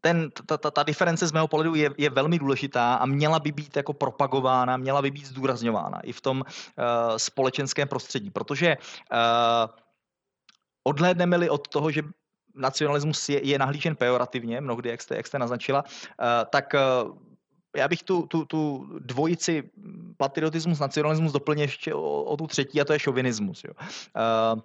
ten, ta, ta, ta diference z mého pohledu je, je velmi důležitá a měla by být jako propagována, měla by být zdůrazňována i v tom uh, společenském prostředí, protože uh, odhlédneme-li od toho, že nacionalismus je, je nahlížen pejorativně, mnohdy, jak jste, jak jste naznačila, uh, tak uh, já bych tu, tu, tu dvojici patriotismus, nacionalismus doplnil ještě o, o tu třetí a to je šovinismus. Jo. Uh,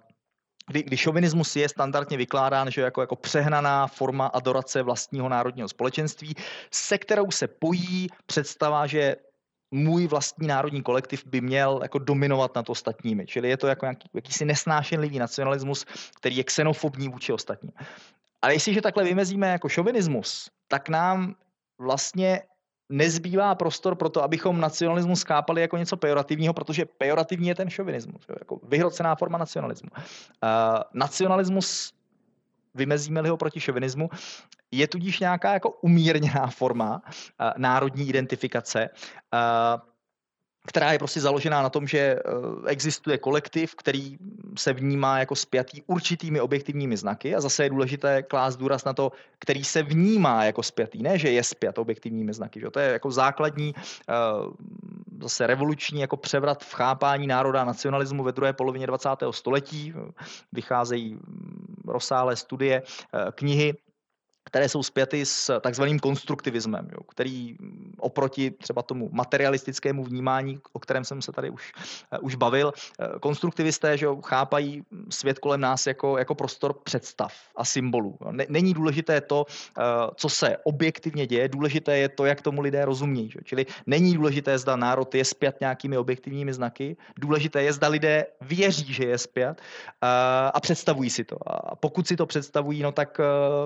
kdy, kdy šovinismus je standardně vykládán že jako, jako přehnaná forma adorace vlastního národního společenství, se kterou se pojí představa, že můj vlastní národní kolektiv by měl jako dominovat nad ostatními. Čili je to jako jaký, jakýsi nesnášenlivý nacionalismus, který je xenofobní vůči ostatním. Ale jestliže takhle vymezíme jako šovinismus, tak nám vlastně nezbývá prostor pro to, abychom nacionalismus skápali jako něco pejorativního, protože pejorativní je ten šovinismus, jako vyhrocená forma nacionalismu. Uh, nacionalismus, vymezíme-li ho proti šovinismu, je tudíž nějaká jako umírněná forma uh, národní identifikace, uh, která je prostě založená na tom, že eh, existuje kolektiv, který se vnímá jako spjatý určitými objektivními znaky a zase je důležité klást důraz na to, který se vnímá jako spjatý, ne že je spjat objektivními znaky. Že? To je jako základní eh, zase revoluční jako převrat v chápání národa a nacionalismu ve druhé polovině 20. století. Vycházejí mm, rozsáhlé studie, eh, knihy které jsou zpěty s takzvaným konstruktivismem, jo, který oproti třeba tomu materialistickému vnímání, o kterém jsem se tady už, uh, už bavil, uh, konstruktivisté že jo, chápají svět kolem nás jako, jako prostor představ a symbolů. Není důležité to, uh, co se objektivně děje, důležité je to, jak tomu lidé rozumí. Že? Čili není důležité, zda národ je zpět nějakými objektivními znaky, důležité je, zda lidé věří, že je zpět a představují si to. A pokud si to představují, no tak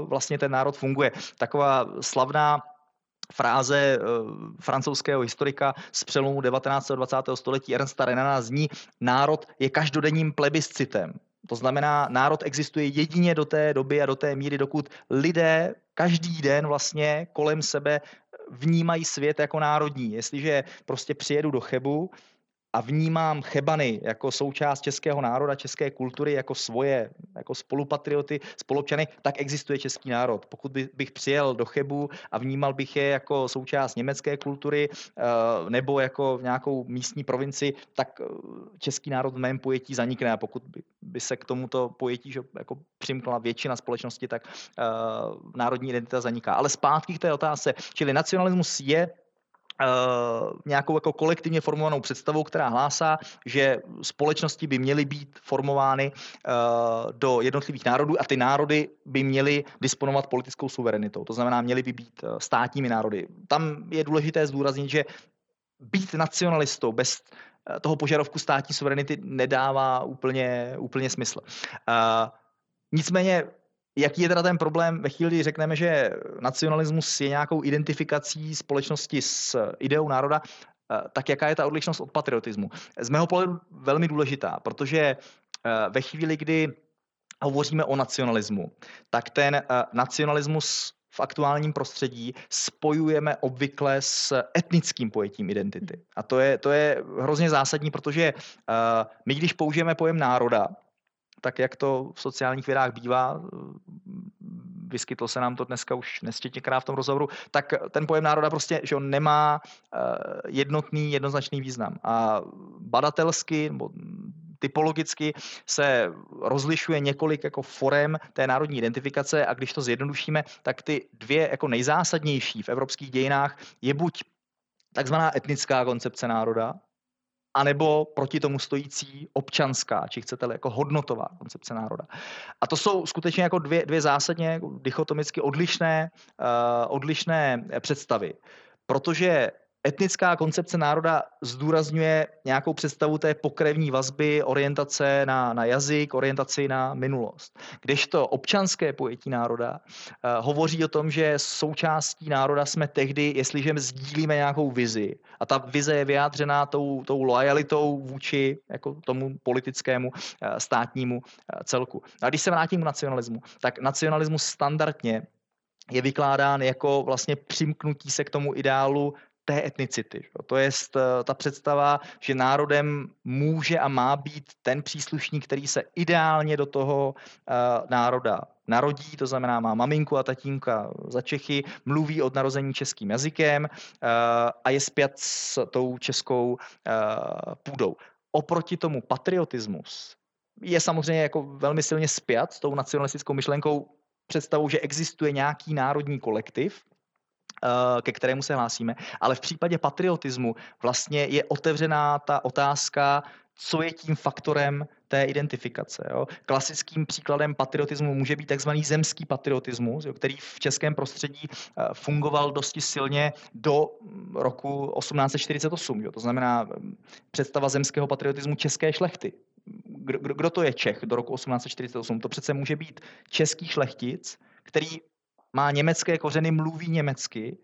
vlastně ten národ funguje. Taková slavná fráze uh, francouzského historika z přelomu 19. a 20. století Ernsta Renana zní národ je každodenním plebiscitem. To znamená, národ existuje jedině do té doby a do té míry, dokud lidé každý den vlastně kolem sebe vnímají svět jako národní. Jestliže prostě přijedu do Chebu a vnímám Chebany jako součást českého národa, české kultury, jako svoje, jako spolupatrioty, spolupčany, tak existuje český národ. Pokud by, bych přijel do Chebu a vnímal bych je jako součást německé kultury eh, nebo jako nějakou místní provinci, tak eh, český národ v mém pojetí zanikne. A pokud by, se k tomuto pojetí že jako přimkla většina společnosti, tak uh, národní identita zaniká. Ale zpátky k té otázce. Čili nacionalismus je nějakou jako kolektivně formovanou představou, která hlásá, že společnosti by měly být formovány uh, do jednotlivých národů a ty národy by měly disponovat politickou suverenitou. To znamená, měly by být uh, státními národy. Tam je důležité zdůraznit, že být nacionalistou bez toho požadavku státní suverenity nedává úplně, úplně smysl. Nicméně Jaký je teda ten problém ve chvíli, kdy řekneme, že nacionalismus je nějakou identifikací společnosti s ideou národa, eh, tak jaká je ta odlišnost od patriotismu? Z mého pohledu velmi důležitá, protože eh, ve chvíli, kdy hovoříme o nacionalismu, tak ten eh, nacionalismus v aktuálním prostředí spojujeme obvykle s etnickým pojetím identity. A to je, to je hrozně zásadní, protože my, když použijeme pojem národa, tak jak to v sociálních vědách bývá, vyskytlo se nám to dneska už nesčetněkrát v tom rozhovoru, tak ten pojem národa prostě že on nemá eh, jednotný, jednoznačný význam. A badatelsky nebo typologicky se rozlišuje několik jako forem té národní identifikace a když to zjednodušíme, tak ty dvě jako nejzásadnější v evropských dějinách je buď takzvaná etnická koncepce národa, anebo proti tomu stojící občanská, či chcete jako hodnotová koncepce národa. A to jsou skutečně jako dvě, dvě zásadně jako dichotomicky odlišné, uh, odlišné představy. Protože etnická koncepce národa zdůrazňuje nějakou představu té pokrevní vazby, orientace na, na jazyk, orientaci na minulost. Kdežto občanské pojetí národa uh, hovoří o tom, že součástí národa jsme tehdy, jestliže sdílíme nějakou vizi. A ta vize je vyjádřená tou, tou lojalitou vůči jako tomu politickému uh, státnímu uh, celku. A když se vrátím k nacionalismu, tak nacionalismus standardně je vykládán jako vlastně přimknutí se k tomu ideálu té etnicity. To je eh, ta představa, že národem může a má být ten příslušník, který se ideálně do toho uh, národa narodí, to znamená má maminku a tatínka za Čechy, mluví od narození českým jazykem uh, a je zpět s tou českou uh, půdou. Oproti tomu patriotismus je samozřejmě jako velmi silně spjat s tou nacionalistickou myšlenkou představou, že existuje nějaký národní kolektiv, ke kterému se hlásíme, ale v případě patriotismu vlastně je otevřená ta otázka, co je tím faktorem té identifikace. Jo. Klasickým příkladem patriotismu může být takzvaný zemský patriotismus, jo, který v českém prostředí eh, fungoval dosti silně do mm, roku 1848. Jo. To znamená mm, představa zemského patriotismu české šlechty. Kdo, kdo to je Čech do roku 1848? To přece může být český šlechtic, který má německé kořeny, mluví německy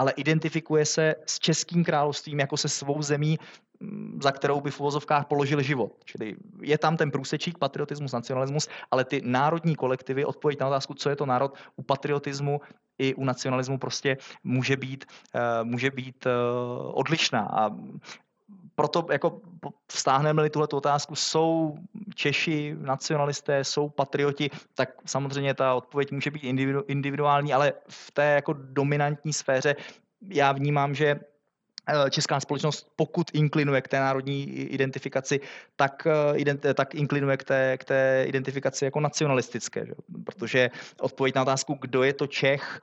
ale identifikuje se s Českým královstvím jako se svou zemí, mm, za kterou by v uvozovkách položil život. Čili je tam ten průsečík patriotismus, nacionalismus, ale ty národní kolektivy, odpověď na otázku, co je to národ, u patriotismu i u nacionalismu prostě může být, eh, může být eh, odlišná. A proto jako vztáhneme-li tuhle otázku, jsou Češi nacionalisté, jsou patrioti, tak samozřejmě ta odpověď může být individuální, ale v té jako dominantní sféře já vnímám, že eh, česká společnost, pokud inklinuje k té národní identifikaci, tak, tak inklinuje k té, k té identifikaci jako nacionalistické. Že? Protože odpověď na otázku, kdo je to Čech,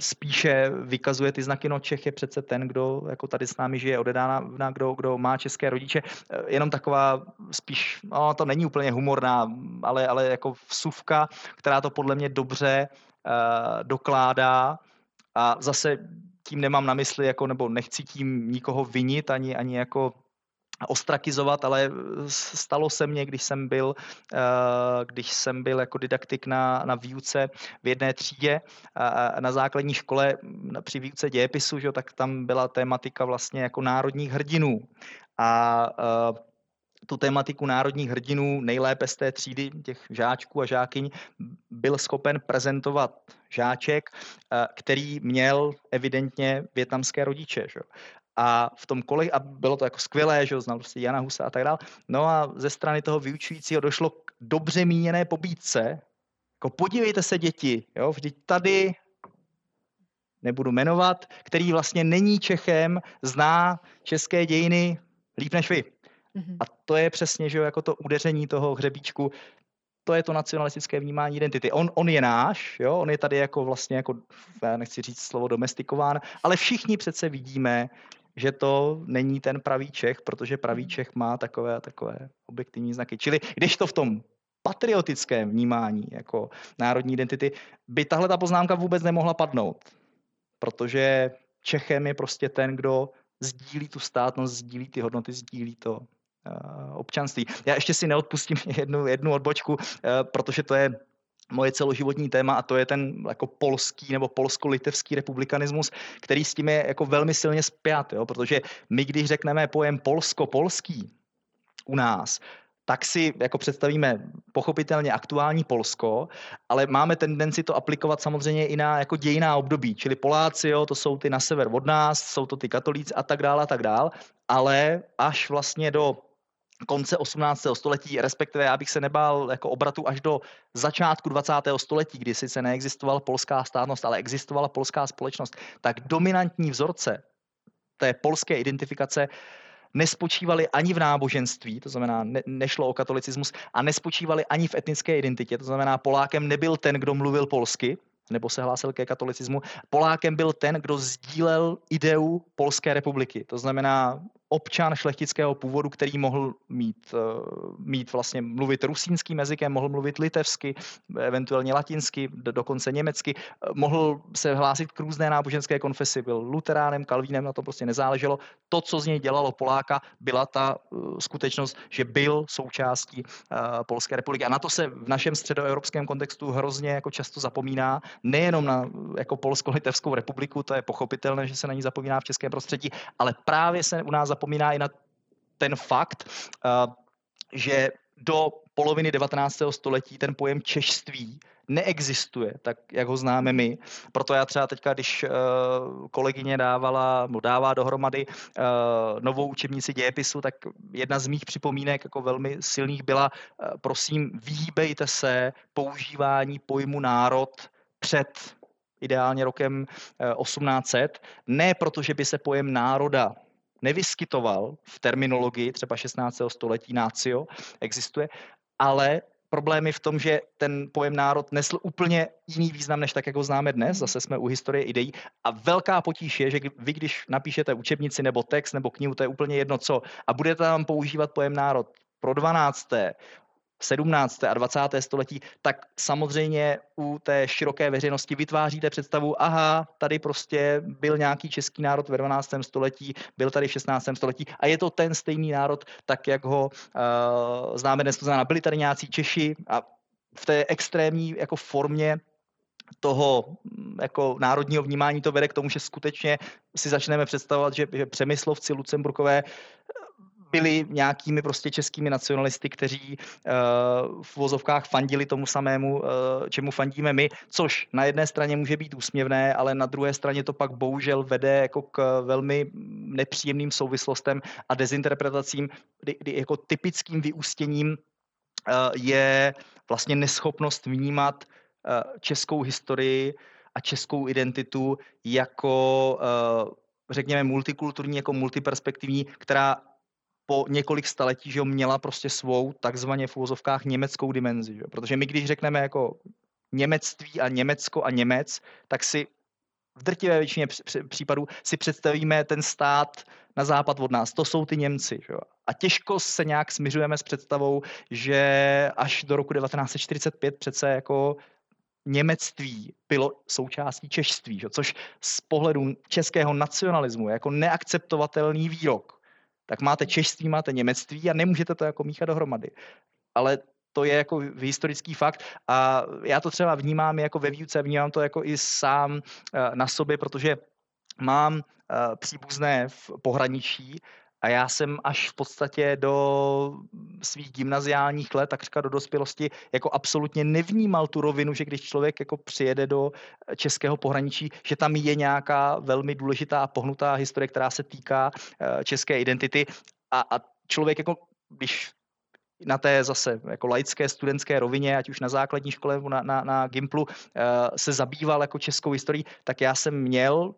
spíše vykazuje ty znaky, no Čech je přece ten, kdo jako tady s námi žije odedána, kdo, kdo má české rodiče. Eh, jenom taková spíš, no to není úplně humorná, ale, ale jako vsuvka, která to podle mě dobře uh, dokládá a zase tím nemám na mysli, jako, nebo nechci tím nikoho vinit, ani, ani jako ostrakizovat, ale stalo se mně, když jsem byl, eh, když jsem byl jako didaktik na, na výuce v jedné třídě na základní škole při výuce dějepisu, že, tak tam byla tématika vlastně jako národních hrdinů. A eh, tu tématiku národních hrdinů nejlépe z té třídy těch žáčků a žákyň byl schopen prezentovat žáček, eh, který měl evidentně větnamské rodiče. Že? A v tom kole, a bylo to jako skvělé, že znal prostě Jana Husa a tak dále. No a ze strany toho vyučujícího došlo k dobře míněné pobídce, jako podívejte se děti, jo, vždyť tady nebudu jmenovat, který vlastně není Čechem, zná české dějiny líp než vy. Mm-hmm. A to je přesně, že jo, jako to udeření toho hřebíčku, to je to nacionalistické vnímání identity. On, on je náš, jo, on je tady jako vlastně, jako, já nechci říct slovo domestikován, ale všichni přece vidíme, že to není ten pravý Čech, protože pravý hmm. Čech má takové a takové objektivní znaky. Čili když to v tom patriotickém vnímání jako národní identity by tahle ta poznámka vůbec nemohla padnout, protože Čechem je prostě ten, kdo sdílí tu státnost, sdílí ty hodnoty, sdílí to uh, občanství. Já ještě si neodpustím jednu, jednu odbočku, uh, protože to je moje celoživotní téma a to je ten jako polský nebo polsko-litevský republikanismus, který s tím je jako velmi silně spjat, jo? protože my, když řekneme pojem polsko-polský u nás, tak si jako představíme pochopitelně aktuální Polsko, ale máme tendenci to aplikovat samozřejmě i na jako dějiná období, čili Poláci, jo, to jsou ty na sever od nás, jsou to ty katolíci a tak dále a tak dále, ale až vlastně do konce 18. století, respektive já bych se nebál jako obratu až do začátku 20. století, kdy sice neexistovala polská státnost, ale existovala polská společnost, tak dominantní vzorce té polské identifikace nespočívaly ani v náboženství, to znamená, ne, nešlo o katolicismus, a nespočívaly ani v etnické identitě, to znamená, Polákem nebyl ten, kdo mluvil polsky, nebo se hlásil ke katolicismu. Polákem byl ten, kdo sdílel ideu Polské republiky. To znamená občan šlechtického původu, který mohl mít, eh, mít vlastně mluvit rusínským jazykem, mohl mluvit litevsky, eventuálně latinsky, dokonce německy, eh, mohl se hlásit k různé náboženské konfesi, byl luteránem, kalvínem, na to prostě nezáleželo. To, co z něj dělalo Poláka, byla ta eh, skutečnost, že byl součástí Polské republiky. A na to se v našem středoevropském kontextu hrozně jako často zapomíná, nejenom na jako Polsko-Litevskou republiku, to je pochopitelné, že se na ní zapomíná v českém prostředí, ale právě se u nás zapomíná i na ten fakt, eh, že do poloviny 19. století ten pojem češství neexistuje, tak jak ho známe my. Proto já třeba teďka, když uh, kolegyně dávala, no dává dohromady uh, novou učebnici dějepisu, tak jedna z mých připomínek jako velmi silných byla, prosím, vyhýbejte se používání pojmu národ před ideálně rokem 1800, ne protože by se pojem národa nevyskytoval v terminologii třeba 16. století nácio, existuje, ale problém je v tom, že ten pojem národ nesl úplně jiný význam, než tak, jak ho známe dnes. Hmm. Zase jsme u historie ideí. A velká potíž je, že vy, když napíšete učebnici nebo text nebo knihu, to je úplně jedno co, a budete tam používat pojem národ pro 12. 17. a 20. století, tak samozřejmě u té široké veřejnosti vytváříte představu, aha, tady prostě byl nějaký český národ ve 12. století, byl tady v 16. století a je to ten stejný národ, tak jak ho uh, známe dnes, to znamená, byli tady nějací Češi a v té extrémní jako formě toho jako národního vnímání to vede k tomu, že skutečně si začneme představovat, že, že Přemyslovci, Lucemburkové byli nějakými prostě českými nacionalisty, kteří uh, v vozovkách fandili tomu samému, uh, čemu fandíme my, což na jedné straně může být úsměvné, ale na druhé straně to pak bohužel vede jako k velmi nepříjemným souvislostem a dezinterpretacím, kdy, kdy jako typickým vyústěním je vlastně neschopnost vnímat českou historii a českou identitu jako řekněme multikulturní, jako multiperspektivní, která po několik staletí, že měla prostě svou takzvaně v úvozovkách německou dimenzi. Že? Protože my, když řekneme jako němectví a Německo a Němec, tak si v drtivé většině případů si představíme ten stát na západ od nás. To jsou ty Němci. Že? A těžko se nějak smiřujeme s představou, že až do roku 1945 přece jako němectví bylo součástí češství, že? což z pohledu českého nacionalismu je jako neakceptovatelný výrok tak máte češtví, máte němectví a nemůžete to jako míchat dohromady. Ale to je jako historický fakt a já to třeba vnímám jako ve výuce, vnímám to jako i sám eh, na sobě, protože mám eh, příbuzné v pohraničí a já jsem až v podstatě do svých gymnaziálních let, takřka do dospělosti, jako absolutně nevnímal tu rovinu, že když člověk jako přijede do českého pohraničí, že tam je nějaká velmi důležitá a pohnutá historie, která se týká eh, české identity. A, a člověk jako, když na té zase jako laické studentské rovině, ať už na základní škole nebo na, na, na Gimplu, eh, se zabýval jako českou historií, tak já jsem měl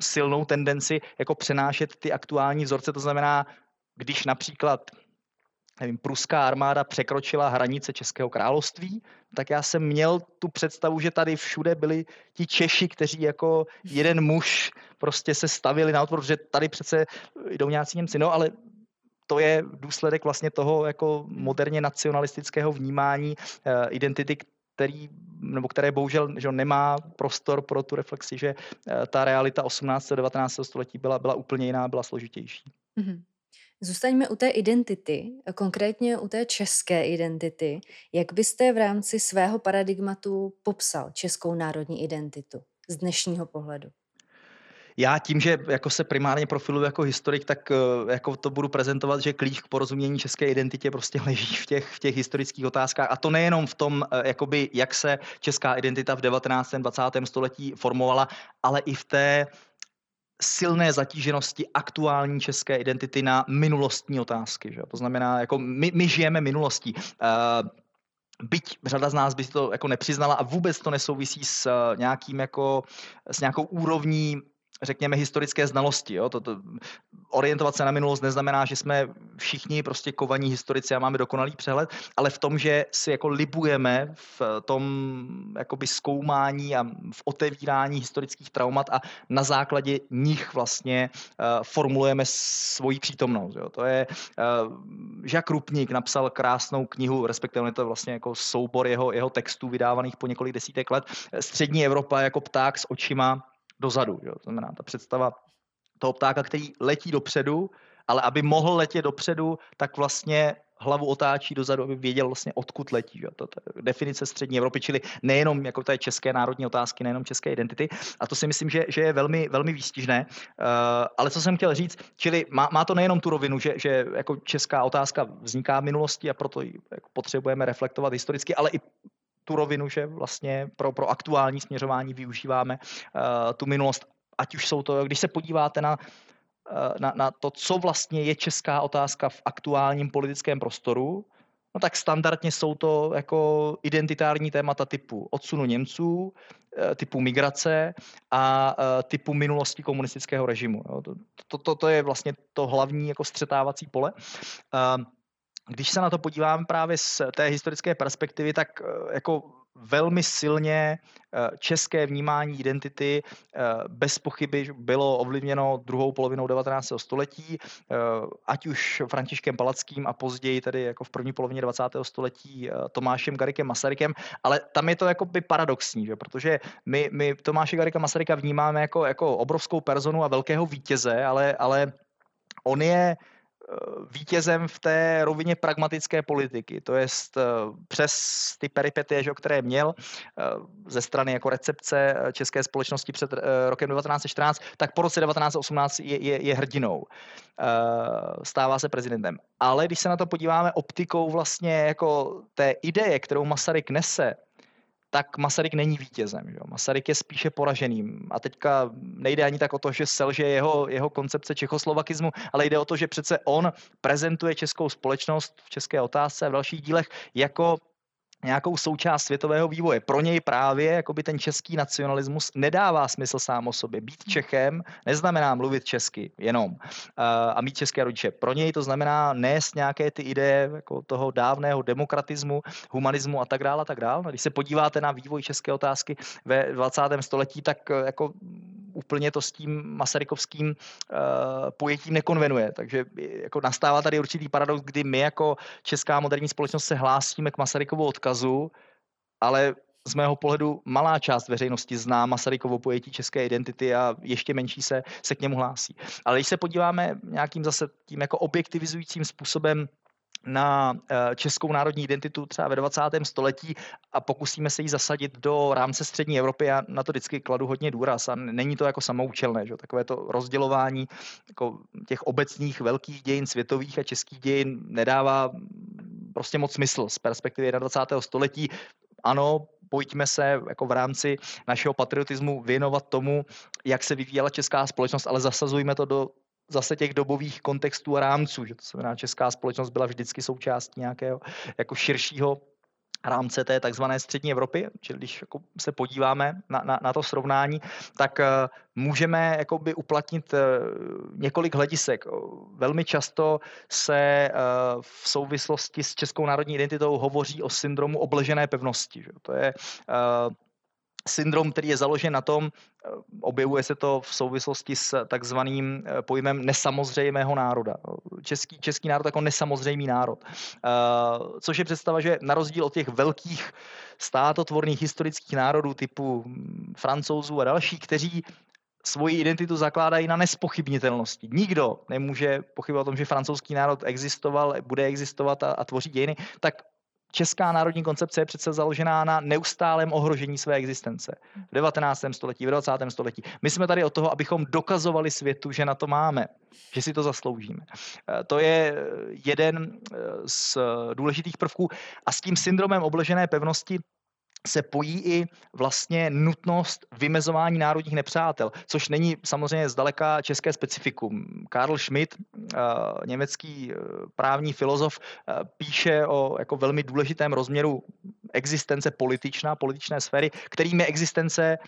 silnou tendenci jako přenášet ty aktuální vzorce. To znamená, když například nevím, pruská armáda překročila hranice Českého království, tak já jsem měl tu představu, že tady všude byli ti Češi, kteří jako jeden muž prostě se stavili na odpor, že tady přece jdou nějací Němci. No ale to je důsledek vlastně toho jako moderně nacionalistického vnímání uh, identity, který, nebo které bohužel že nemá prostor pro tu reflexi, že eh, ta realita 18. a 19. století byla, byla úplně jiná, byla složitější. Mm-hmm. Zůstaňme u té identity, konkrétně u té české identity. Jak byste v rámci svého paradigmatu popsal českou národní identitu z dnešního pohledu? Já tím, že jako se primárně profiluji jako historik, tak eh, jako to budu prezentovat, že klíč k porozumění české identitě prostě leží v těch, v těch historických otázkách. A to nejenom v tom, eh, jakoby, jak se česká identita v 19. 20. století formovala, ale i v té silné zatíženosti aktuální české identity na minulostní otázky. Že? To znamená, jako my, my žijeme minulostí. Uh, byť řada z nás by to jako nepřiznala a vůbec to nesouvisí s nějakým jako, s nějakou úrovní řekněme, historické znalosti. Jo? To, to, orientovat se na minulost neznamená, že jsme všichni prostě kovaní historici a máme dokonalý přehled, ale v tom, že si jako libujeme v tom jakoby zkoumání a v otevírání historických traumat a na základě nich vlastně uh, formulujeme svoji přítomnost. Jo? To je uh, Jacques Rupník napsal krásnou knihu, respektive je to vlastně jako soubor jeho, jeho textů vydávaných po několik desítek let. Střední Evropa jako pták s očima dozadu. Jo? To znamená, ta představa toho ptáka, který letí dopředu, ale aby mohl letět dopředu, tak vlastně hlavu otáčí dozadu, aby věděl vlastně, odkud letí. Jo? To, to je definice střední Evropy, čili nejenom jako té české národní otázky, nejenom české identity. A to si myslím, že, že je velmi, velmi výstižné. Uh, ale co jsem chtěl říct, čili má, má to nejenom tu rovinu, že, že jako česká otázka vzniká v minulosti a proto ji jako potřebujeme reflektovat historicky, ale i tu rovinu, že vlastně pro, pro aktuální směřování využíváme uh, tu minulost. Ať už jsou to, když se podíváte na, uh, na, na to, co vlastně je česká otázka v aktuálním politickém prostoru, No tak standardně jsou to jako identitární témata typu odsunu Němců, eh, typu migrace a typu minulosti komunistického režimu. To, to, to je vlastně to hlavní jako střetávací pole. Když se na to podívám právě z té historické perspektivy, tak eh, jako velmi silně eh, české vnímání identity eh, bez pochyby bylo ovlivněno druhou polovinou 19. století, ať už Františkem Palackým a později tedy jako v první polovině 20. století Tomášem Garikem Masarykem, ale tam je to jako by paradoxní, že? protože my, my Tomáše Garika Masaryka vnímáme jako, jako obrovskou personu a velkého vítěze, ale, ale on je vítězem v té rovině pragmatické politiky, to je přes ty peripetie, že, které měl ze strany jako recepce české společnosti před rokem 1914, tak po roce 1918 je, je, je hrdinou. Stává se prezidentem. Ale když se na to podíváme optikou vlastně jako té ideje, kterou Masaryk nese, tak Masaryk není vítězem. Že? Masaryk je spíše poraženým. A teďka nejde ani tak o to, že selže jeho, jeho koncepce čechoslovakismu, ale jde o to, že přece on prezentuje českou společnost v české otázce a v dalších dílech jako nějakou součást světového vývoje. Pro něj právě jakoby ten český nacionalismus nedává smysl sám o sobě. Být Čechem neznamená mluvit česky jenom a mít české rodiče. Pro něj to znamená nést nějaké ty ideje jako toho dávného demokratismu, humanismu a tak dále a tak dále. Když se podíváte na vývoj české otázky ve 20. století, tak e, jako úplně to s tím masarykovským uh, pojetím nekonvenuje. Takže jako nastává tady určitý paradox, kdy my jako česká moderní společnost se hlásíme k Masarykovu odkazu, ale z mého pohledu malá část veřejnosti zná Masarykovo pojetí české identity a ještě menší se, se k němu hlásí. Ale když se podíváme nějakým zase tím jako objektivizujícím způsobem na eh, českou národní identitu třeba ve 20. století a pokusíme se ji zasadit do rámce střední Evropy. Já na to vždycky kladu hodně důraz a není to jako samoučelné, že? takové to rozdělování jako těch obecných velkých dějin světových a českých dějin nedává prostě moc smysl z perspektivy 21. století. Ano, pojďme se jako v rámci našeho patriotismu věnovat tomu, jak se vyvíjela česká společnost, ale zasazujme to do zase těch dobových kontextů a rámců, že to znamená, česká společnost byla vždycky součástí nějakého jako širšího rámce té takzvané střední Evropy, čili když jako se podíváme na, na, na to srovnání, tak uh, můžeme jakoby uplatnit uh, několik hledisek. Velmi často se uh, v souvislosti s českou národní identitou hovoří o syndromu obležené pevnosti. Že? To je syndrom, který je založen na tom, eh, objevuje se to v souvislosti s takzvaným eh, pojmem nesamozřejmého národa. Český, český národ jako nesamozřejmý národ. Eh, což je představa, že na rozdíl od těch velkých státotvorných historických národů typu hm, francouzů a dalších, kteří svoji identitu zakládají na nespochybnitelnosti. Nikdo nemůže pochybovat o tom, že francouzský národ existoval, bude existovat a, a tvoří dějiny, tak česká národní koncepce je přece založená na neustálém ohrožení své existence. V 19. století, v 20. století. My jsme tady od toho, abychom dokazovali světu, že na to máme, že si to zasloužíme. Eh, to je jeden eh, z důležitých prvků a s tím syndromem obležené pevnosti se pojí i vlastně nutnost vymezování národních nepřátel, což není samozřejmě zdaleka české specifikum. Karl Schmidt, eh, německý eh, právní filozof, eh, píše o jako velmi důležitém rozměru existence političná, političné sféry, kterým je existence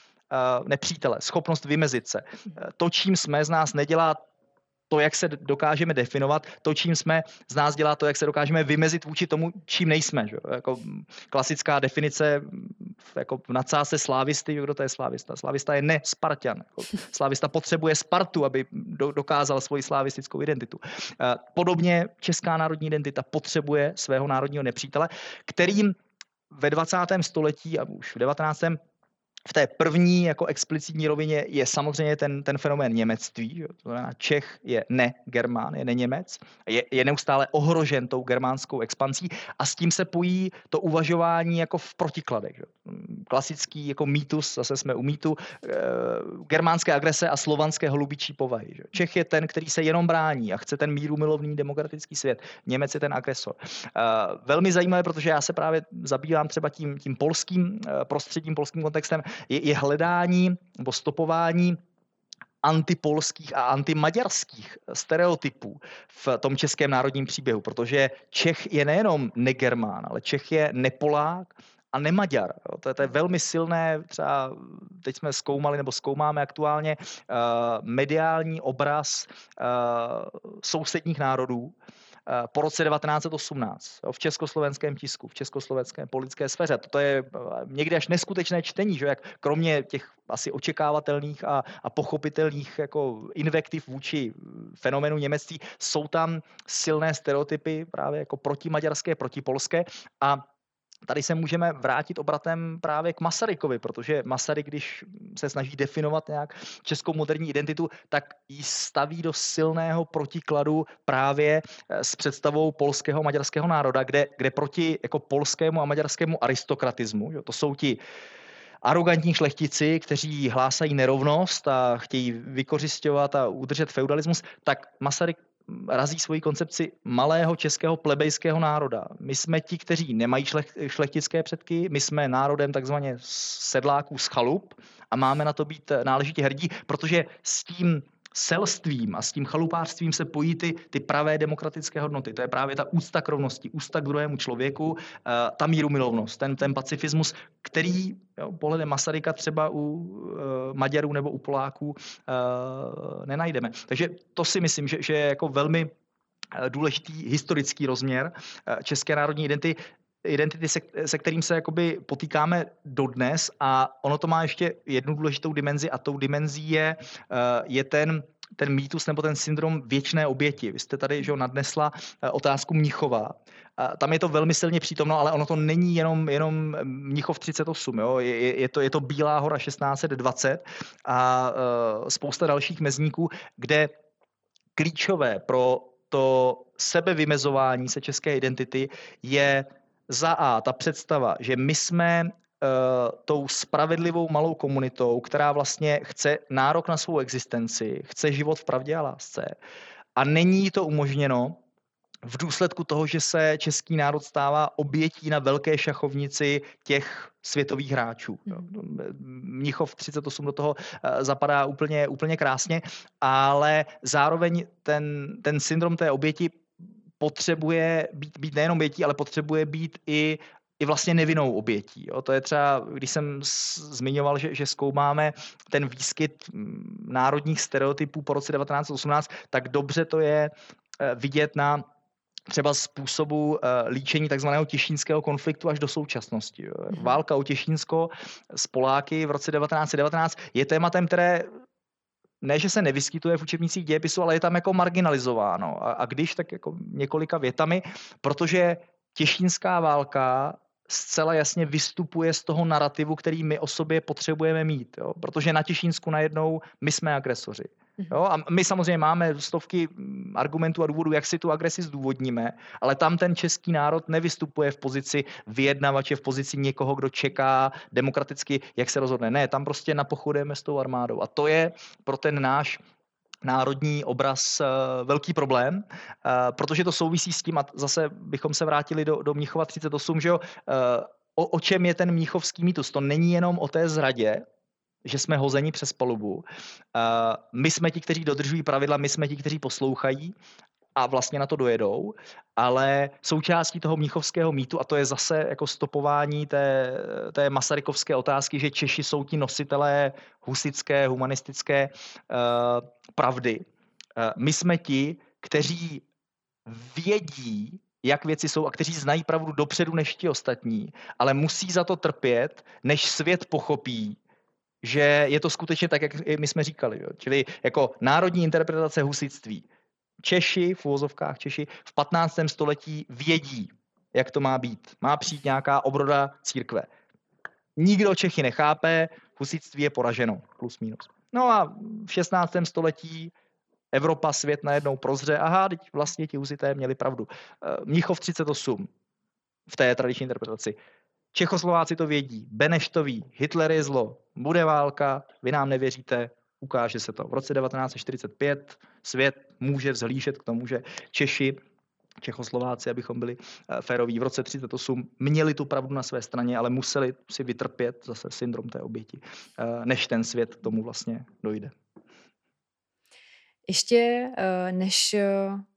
nepřítele, schopnost vymezit se. To, čím jsme z nás nedělá to, jak se dokážeme definovat, to, čím jsme, z nás dělá to, jak se dokážeme vymezit vůči tomu, čím nejsme. Že? Jako klasická definice jako v nadsázce slávisty, kdo to je slávista? Slávista je ne Spartan. Jako slávista potřebuje Spartu, aby do, dokázal svoji slavistickou identitu. Eh, podobně česká národní identita potřebuje svého národního nepřítele, kterým ve 20. století a už v 19 v té první jako explicitní rovině je samozřejmě ten, ten fenomén němectví. To znamená, Čech je ne Germán, je ne Němec, je, je neustále ohrožen tou germánskou expansí a s tím se pojí to uvažování jako v protikladech. Že? Klasický jako mýtus, zase jsme u mýtu, e, germánské agrese a slovanské holubičí povahy. Že? Čech je ten, který se jenom brání a chce ten míru milovný demokratický svět. Němec je ten agresor. E, velmi zajímavé, protože já se právě zabývám třeba tím, tím polským e, prostředím, polským kontextem, je, je hledání nebo stopování antipolských a antimaďarských stereotypů v tom českém národním příběhu, protože Čech je nejenom negermán, ale Čech je nepolák a nemaďar. To je, to je velmi silné, třeba teď jsme zkoumali nebo zkoumáme aktuálně uh, mediální obraz uh, sousedních národů, po roce 1918 v československém tisku, v československé politické sféře. To je eh, někdy až neskutečné čtení, že jak kromě těch asi očekávatelných a, a pochopitelných jako invektiv vůči fenomenu němectví, jsou tam silné stereotypy právě jako protimaďarské, protipolské a tady se můžeme vrátit obratem právě k Masarykovi, protože Masaryk, když se snaží definovat nějak českou moderní identitu, tak ji staví do silného protikladu právě eh, s představou polského maďarského národa, kde, kde proti jako polskému a maďarskému aristokratismu, jo, to jsou ti arrogantní šlechtici, kteří hlásají nerovnost a chtějí vykořišťovat a udržet feudalismus, tak Masaryk razí svoji koncepci malého českého plebejského národa. My jsme ti, kteří nemají šlechtické předky, my jsme národem takzvaně sedláků z chalup a máme na to být náležitě hrdí, protože s tím selstvím a s tím chalupářstvím se pojí ty, ty pravé demokratické hodnoty. To je právě ta úcta k rovnosti, úcta k druhému člověku, eh, ta mírumilovnost, ten, ten pacifismus, který jo, pohledem Masaryka třeba u uh, Maďarů nebo u Poláků uh, nenajdeme. Takže to si myslím, že, že je jako velmi důležitý historický rozměr české národní identity identity, se, se kterým se jakoby potýkáme dodnes a ono to má ještě jednu důležitou dimenzi a tou dimenzí je, eh, je ten ten mýtus nebo ten syndrom věčné oběti. Vy jste tady že nadnesla eh, otázku Mnichova. Tam je to velmi silně přítomno, ale ono to není jenom, jenom Mnichov 38. Jo? Je, je, to, je to Bílá hora 1620 a uh, spousta dalších mezníků, kde klíčové pro to sebevymezování se české identity je za A ta představa, že my jsme uh, tou spravedlivou malou komunitou, která vlastně chce nárok na svou existenci, chce život v pravdě a lásce. A není to umožněno v důsledku toho, že se český národ stává obětí na velké šachovnici těch světových hráčů. Hmm. Mnichov 38 do toho eh, zapadá úplně, úplně krásně, ale zároveň ten, ten syndrom té oběti potřebuje být, být nejenom obětí, ale potřebuje být i i vlastně nevinnou obětí. Jo. To je třeba, když jsem zmiňoval, že, že zkoumáme ten výskyt mm, národních stereotypů po roce 1918, tak dobře to je eh, vidět na třeba způsobu uh, líčení takzvaného těšínského konfliktu až do současnosti. Mhm. Válka o Těšínsko s Poláky v roce 1919 je tématem, které ne, že se nevyskytuje v učebnicích dějepisu, ale je tam jako marginalizováno. A, a když, tak jako několika větami, protože Těšínská válka zcela jasně vystupuje z toho narrativu, který my o sobě potřebujeme mít. Jo? Protože na Těšínsku najednou my jsme agresoři. Mhm. Jo? A my samozřejmě máme stovky argumentů a důvodů, jak si tu agresi zdůvodníme, ale tam ten český národ nevystupuje v pozici vyjednavače, v pozici někoho, kdo čeká demokraticky, jak se rozhodne. Ne, tam prostě napochodujeme s tou armádou. A to je pro ten náš národní obraz uh, velký problém, uh, protože to souvisí s tím, a zase bychom se vrátili do, do Mnichova 38, že jo, uh, o, o čem je ten mnichovský mýtus. To není jenom o té zradě, že jsme hozeni přes palubu. My jsme ti, kteří dodržují pravidla, my jsme ti, kteří poslouchají a vlastně na to dojedou, ale součástí toho mnichovského mýtu, a to je zase jako stopování té, té masarykovské otázky, že Češi jsou ti nositelé husické, humanistické uh, pravdy. Uh, my jsme ti, kteří vědí, jak věci jsou a kteří znají pravdu dopředu než ti ostatní, ale musí za to trpět, než svět pochopí, že je to skutečně tak, jak my jsme říkali. Jo. Čili jako národní interpretace husitství. Češi, v úvozovkách Češi, v 15. století vědí, jak to má být. Má přijít nějaká obroda církve. Nikdo Čechy nechápe, husitství je poraženo, plus minus. No a v 16. století Evropa, svět najednou prozře, aha, teď vlastně ti husité měli pravdu. Mnichov 38 v té tradiční interpretaci. Čechoslováci to vědí, Beneš to ví, Hitler je zlo, bude válka, vy nám nevěříte, ukáže se to. V roce 1945 svět může vzhlížet k tomu, že Češi Čechoslováci, abychom byli eh, féroví, v roce 1938 měli tu pravdu na své straně, ale museli si vytrpět zase syndrom té oběti, eh, než ten svět k tomu vlastně dojde. Ještě eh, než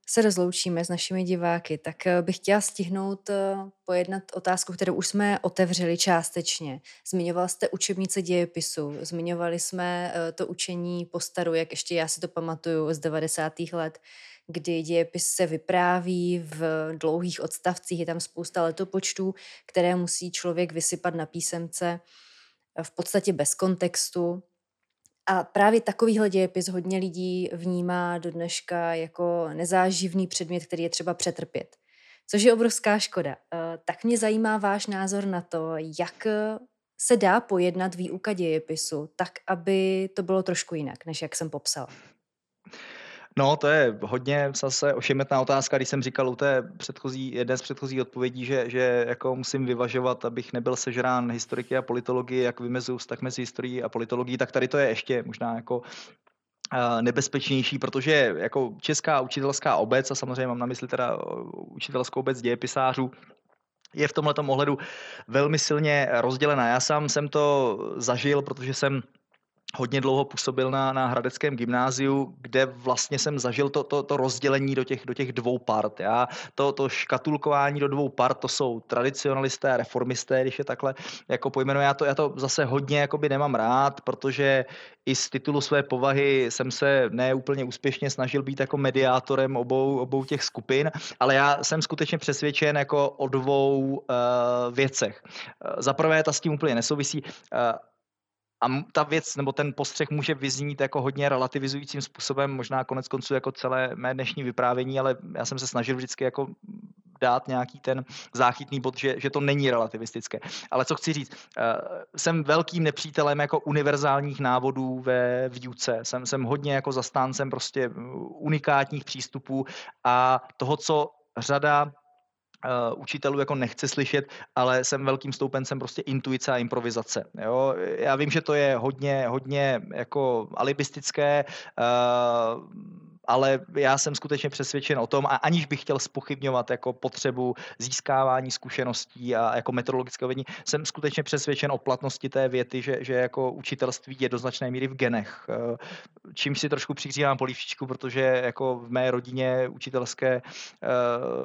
se rozloučíme s našimi diváky, tak eh, bych chtěla stihnout eh, pojednat otázku, kterou už jsme otevřeli částečně. Zmiňoval jste učebnice dějepisu, zmiňovali jsme eh, to učení postaru, jak ještě já si to pamatuju z 90. let, kdy dějepis se vypráví v dlouhých odstavcích, je tam spousta letopočtů, které musí člověk vysypat na písemce v podstatě bez kontextu. A právě takovýhle dějepis hodně lidí vnímá do dneška jako nezáživný předmět, který je třeba přetrpět. což je obrovská škoda. Tak mě zajímá váš názor na to, jak se dá pojednat výuka dějepisu tak, aby to bylo trošku jinak, než jak jsem popsala. No, to je hodně zase ošemetná otázka, když jsem říkal u té předchozí, jedné z předchozích odpovědí, že, že jako musím vyvažovat, abych nebyl sežrán historiky a politologii, jak vymezuju vztah mezi historií a politologií, tak tady to je ještě možná jako nebezpečnější, protože jako česká učitelská obec, a samozřejmě mám na mysli teda učitelskou obec dějepisářů, je v tomhle ohledu velmi silně rozdělená. Já sám jsem to zažil, protože jsem hodně dlouho působil na, na Hradeckém gymnáziu, kde vlastně jsem zažil to, to, to rozdělení do těch, do těch dvou part. Já, to, to škatulkování do dvou part, to jsou tradicionalisté a reformisté, když je takhle jako pojmenuji. Já to, já to zase hodně jakoby nemám rád, protože i z titulu své povahy jsem se neúplně úspěšně snažil být jako mediátorem obou, obou těch skupin, ale já jsem skutečně přesvědčen jako o dvou uh, věcech. Uh, za prvé, ta s tím úplně nesouvisí. Uh, a ta věc nebo ten postřeh může vyznít jako hodně relativizujícím způsobem, možná konec konců jako celé mé dnešní vyprávění, ale já jsem se snažil vždycky jako dát nějaký ten záchytný bod, že, že to není relativistické. Ale co chci říct, eh, jsem velkým nepřítelem jako univerzálních návodů ve výuce. Jsem, jsem hodně jako zastáncem prostě unikátních přístupů a toho, co řada uh, učitelů jako nechce slyšet, ale jsem velkým stoupencem prostě intuice a improvizace. Jo? Já vím, že to je hodně, hodně jako alibistické, uh, ale já jsem skutečně přesvědčen o tom, a aniž bych chtěl spochybňovat jako potřebu získávání zkušeností a jako metodologického vedení, jsem skutečně přesvědčen o platnosti té věty, že, že jako učitelství je do značné míry v genech. Eh, čímž si trošku přihřívám polívčičku, protože jako v mé rodině učitelské,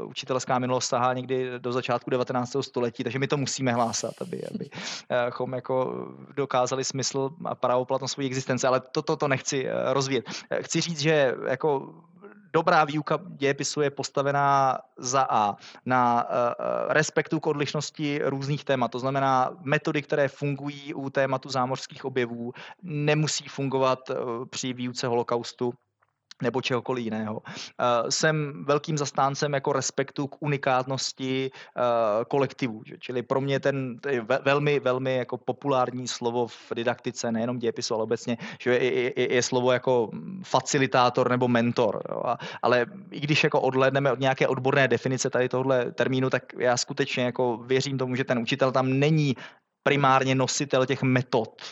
uh, učitelská minulost sahá někdy do začátku 19. století, takže my to musíme hlásat, aby, abychom jako dokázali smysl a pravoplatnost své existence, ale toto to, to nechci eh, rozvíjet. Chci říct, že jako dobrá výuka dějepisu je postavená za A na eh, eh, respektu k odlišnosti různých témat. To znamená, metody, které fungují u tématu zámořských objevů, nemusí fungovat eh, při výuce holokaustu nebo čehokoliv jiného. Uh, jsem velkým zastáncem jako respektu k unikátnosti uh, kolektivu. Že? Čili pro mě ten je velmi, velmi jako populární slovo v didaktice, nejenom dějepisu, ale obecně, že je, je, je slovo jako facilitátor nebo mentor. Jo? A, ale i když jako odhledneme od nějaké odborné definice tady tohle termínu, tak já skutečně jako věřím tomu, že ten učitel tam není primárně nositel těch metod,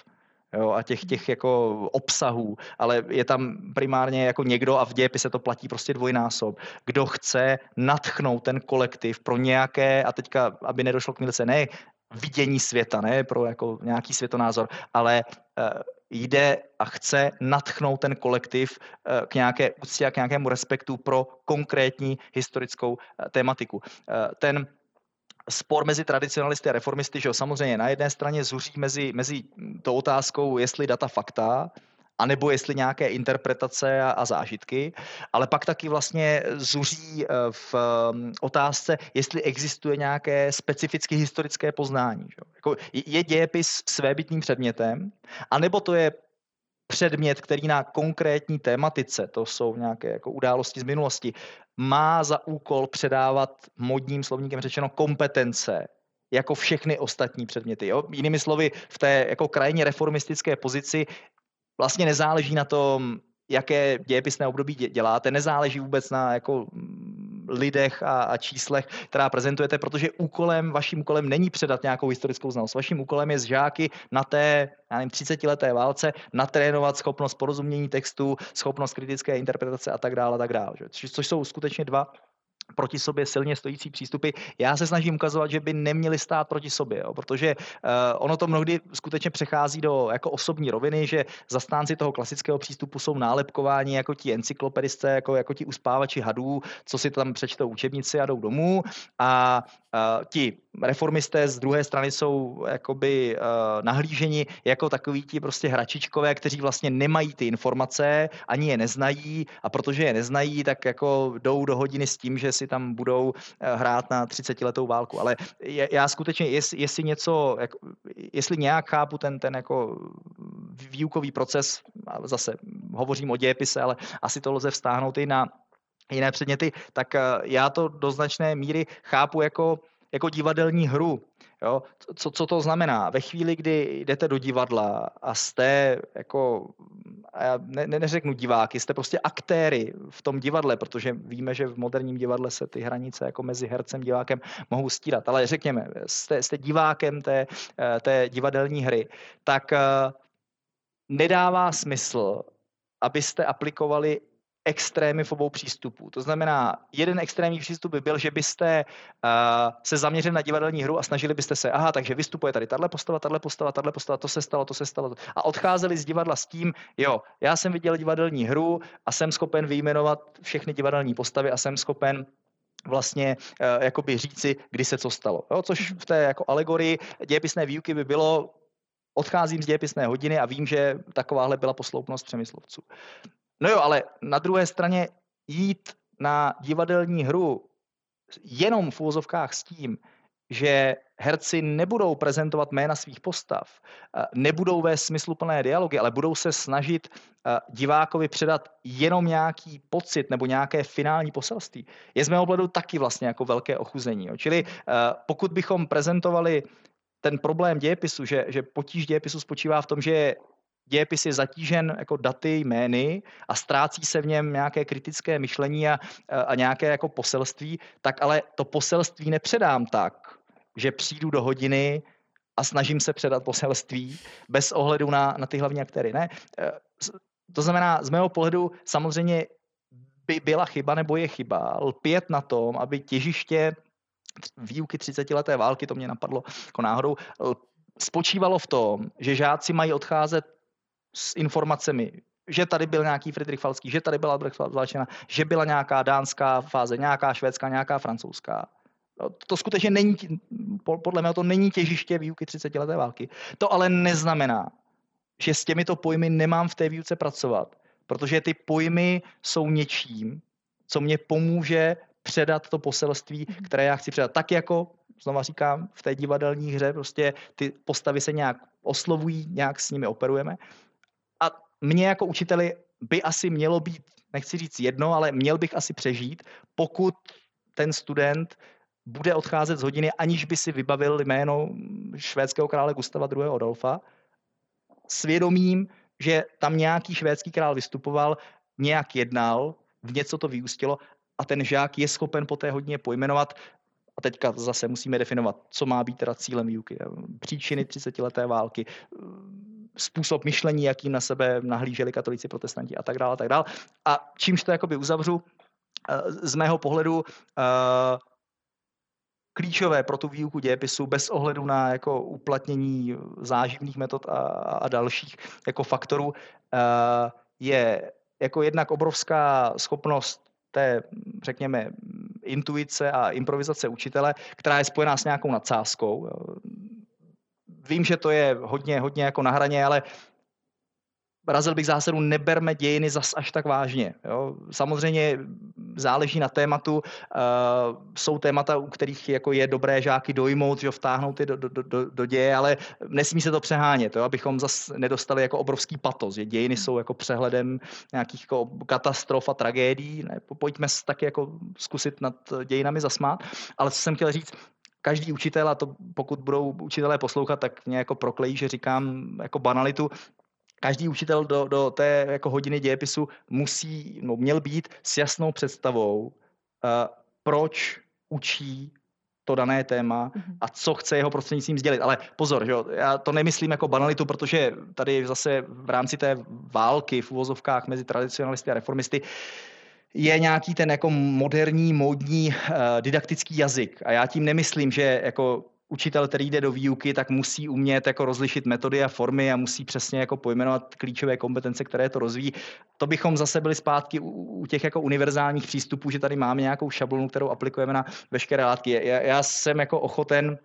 jo, a těch, těch jako obsahů, ale je tam primárně jako někdo a v dějepise to platí prostě dvojnásob, kdo chce natchnout ten kolektiv pro nějaké, a teďka, aby nedošlo k milce, ne vidění světa, ne pro jako nějaký světonázor, ale uh, jde a chce natchnout ten kolektiv uh, k nějaké úctě a k nějakému respektu pro konkrétní historickou uh, tématiku. Ten spor mezi tradicionalisty a reformisty, že jo, samozřejmě na jedné straně zuří mezi, mezi tou otázkou, jestli data fakta, anebo jestli nějaké interpretace a, a zážitky, ale pak taky vlastně zuří eh, v mm, otázce, jestli existuje nějaké specificky historické poznání. Že? Jako je dějepis svébytným předmětem, anebo to je předmět, který na konkrétní tématice, to jsou nějaké jako události z minulosti, má za úkol předávat modním slovníkem řečeno kompetence jako všechny ostatní předměty. Jo? Jinými slovy, v té jako krajně reformistické pozici vlastně nezáleží na tom, jaké dějepisné období děláte, nezáleží vůbec na jako lidech a, a číslech, která prezentujete, protože úkolem, vaším úkolem není předat nějakou historickou znalost. Vaším úkolem je z žáky na té já nevím, 30 leté válce natrénovat schopnost porozumění textu, schopnost kritické interpretace a tak dále, a tak dále. Což jsou skutečně dva proti sobě silně stojící přístupy. Já se snažím ukazovat, že by neměli stát proti sobě, jo, protože uh, ono to mnohdy skutečně přechází do jako osobní roviny, že zastánci toho klasického přístupu jsou nálepkováni jako ti encyklopedisté, jako, jako ti uspávači hadů, co si tam přečtou učebnici a jdou domů a uh, ti reformisté z druhé strany jsou jakoby uh, nahlíženi jako takový ti prostě hračičkové, kteří vlastně nemají ty informace, ani je neznají a protože je neznají, tak jako jdou do hodiny s tím, že si tam budou eh, hrát na 30 letou válku. Ale já skutečně, jestli, něco, jestli nějak chápu ten, ten jako výukový proces, zase hovořím o dějepise, ale asi to lze vztáhnout i na jiné předměty, tak já to do značné míry chápu jako, jako divadelní hru. Jo? Co, co to znamená? Ve chvíli, kdy jdete do divadla a jste jako, a já ne, neřeknu diváky, jste prostě aktéry v tom divadle, protože víme, že v moderním divadle se ty hranice jako mezi hercem a divákem mohou stírat, ale řekněme, jste, jste divákem té, eh, té divadelní hry, tak eh, nedává smysl, abyste aplikovali extrémy v obou přístupů. To znamená, jeden extrémní přístup by byl, že byste uh, se zaměřili na divadelní hru a snažili byste se, aha, takže vystupuje tady tahle postava, tahle postava, tahle postava, to se stalo, to se stalo. A odcházeli z divadla s tím, jo, já jsem viděl divadelní hru a jsem schopen vyjmenovat všechny divadelní postavy a jsem schopen vlastně uh, jakoby říci, kdy se co stalo. Jo, což v té jako alegorii dějepisné výuky by bylo odcházím z dějepisné hodiny a vím, že takováhle byla posloupnost přemyslovců. No jo, ale na druhé straně jít na divadelní hru jenom v úvozovkách s tím, že herci nebudou prezentovat jména svých postav, nebudou vést smysluplné dialogy, ale budou se snažit divákovi předat jenom nějaký pocit nebo nějaké finální poselství, je z mého pohledu taky vlastně jako velké ochuzení. Čili pokud bychom prezentovali ten problém dějepisu, že, že potíž dějepisu spočívá v tom, že dějepis je zatížen jako daty, jmény a ztrácí se v něm nějaké kritické myšlení a, a nějaké jako poselství, tak ale to poselství nepředám tak, že přijdu do hodiny a snažím se předat poselství bez ohledu na, na ty hlavní aktéry. Ne? E, to znamená, z mého pohledu samozřejmě by byla chyba nebo je chyba lpět na tom, aby těžiště výuky 30 leté války, to mě napadlo jako náhodou, spočívalo v tom, že žáci mají odcházet s informacemi, že tady byl nějaký Friedrich Falský, že tady byla Albrecht Valčena, že byla nějaká dánská fáze, nějaká švédská, nějaká francouzská. No, to skutečně není, podle mě to není těžiště výuky 30 leté války. To ale neznamená, že s těmito pojmy nemám v té výuce pracovat, protože ty pojmy jsou něčím, co mě pomůže předat to poselství, mhm. které já chci předat. Tak jako, znova říkám, v té divadelní hře prostě ty postavy se nějak oslovují, nějak s nimi operujeme mě jako učiteli by asi mělo být, nechci říct jedno, ale měl bych asi přežít, pokud ten student bude odcházet z hodiny, aniž by si vybavil jméno švédského krále Gustava II. Adolfa, svědomím, že tam nějaký švédský král vystupoval, nějak jednal, v něco to vyústilo a ten žák je schopen po té hodině pojmenovat a teďka zase musíme definovat, co má být teda cílem výuky. Příčiny 30 leté války, způsob myšlení, jakým na sebe nahlíželi katolíci, protestanti a tak dále. A, tak dále. a čímž to jakoby uzavřu, eh, z mého pohledu eh, klíčové pro tu výuku dějepisu bez ohledu na jako uplatnění záživných metod a, a dalších jako faktorů eh, je jako jednak obrovská schopnost té, řekněme, intuice a improvizace učitele, která je spojená s nějakou nadsázkou vím, že to je hodně, hodně jako na hraně, ale razil bych zásadu, neberme dějiny zas až tak vážně. Jo. Samozřejmě záleží na tématu. Uh, jsou témata, u kterých jako je dobré žáky dojmout, že vtáhnout je do, do, do, do děje, ale nesmí se to přehánět, jo, abychom zase nedostali jako obrovský patos, že dějiny jsou jako přehledem nějakých jako katastrof a tragédií. Ne, pojďme taky jako zkusit nad dějinami zasmát. Ale co jsem chtěl říct, každý učitel, a to pokud budou učitelé poslouchat, tak mě jako proklejí, že říkám jako banalitu, každý učitel do, do té jako hodiny dějepisu musí, no, měl být s jasnou představou, uh, proč učí to dané téma mhm. a co chce jeho prostřednictvím sdělit. Ale pozor, že jo, já to nemyslím jako banalitu, protože tady zase v rámci té války v úvozovkách mezi tradicionalisty a reformisty je nějaký ten jako moderní, módní uh, didaktický jazyk. A já tím nemyslím, že jako učitel, který jde do výuky, tak musí umět jako rozlišit metody a formy a musí přesně jako pojmenovat klíčové kompetence, které to rozvíjí. To bychom zase byli zpátky u, u těch jako univerzálních přístupů, že tady máme nějakou šablonu, kterou aplikujeme na veškeré látky. Já, já jsem jako ochoten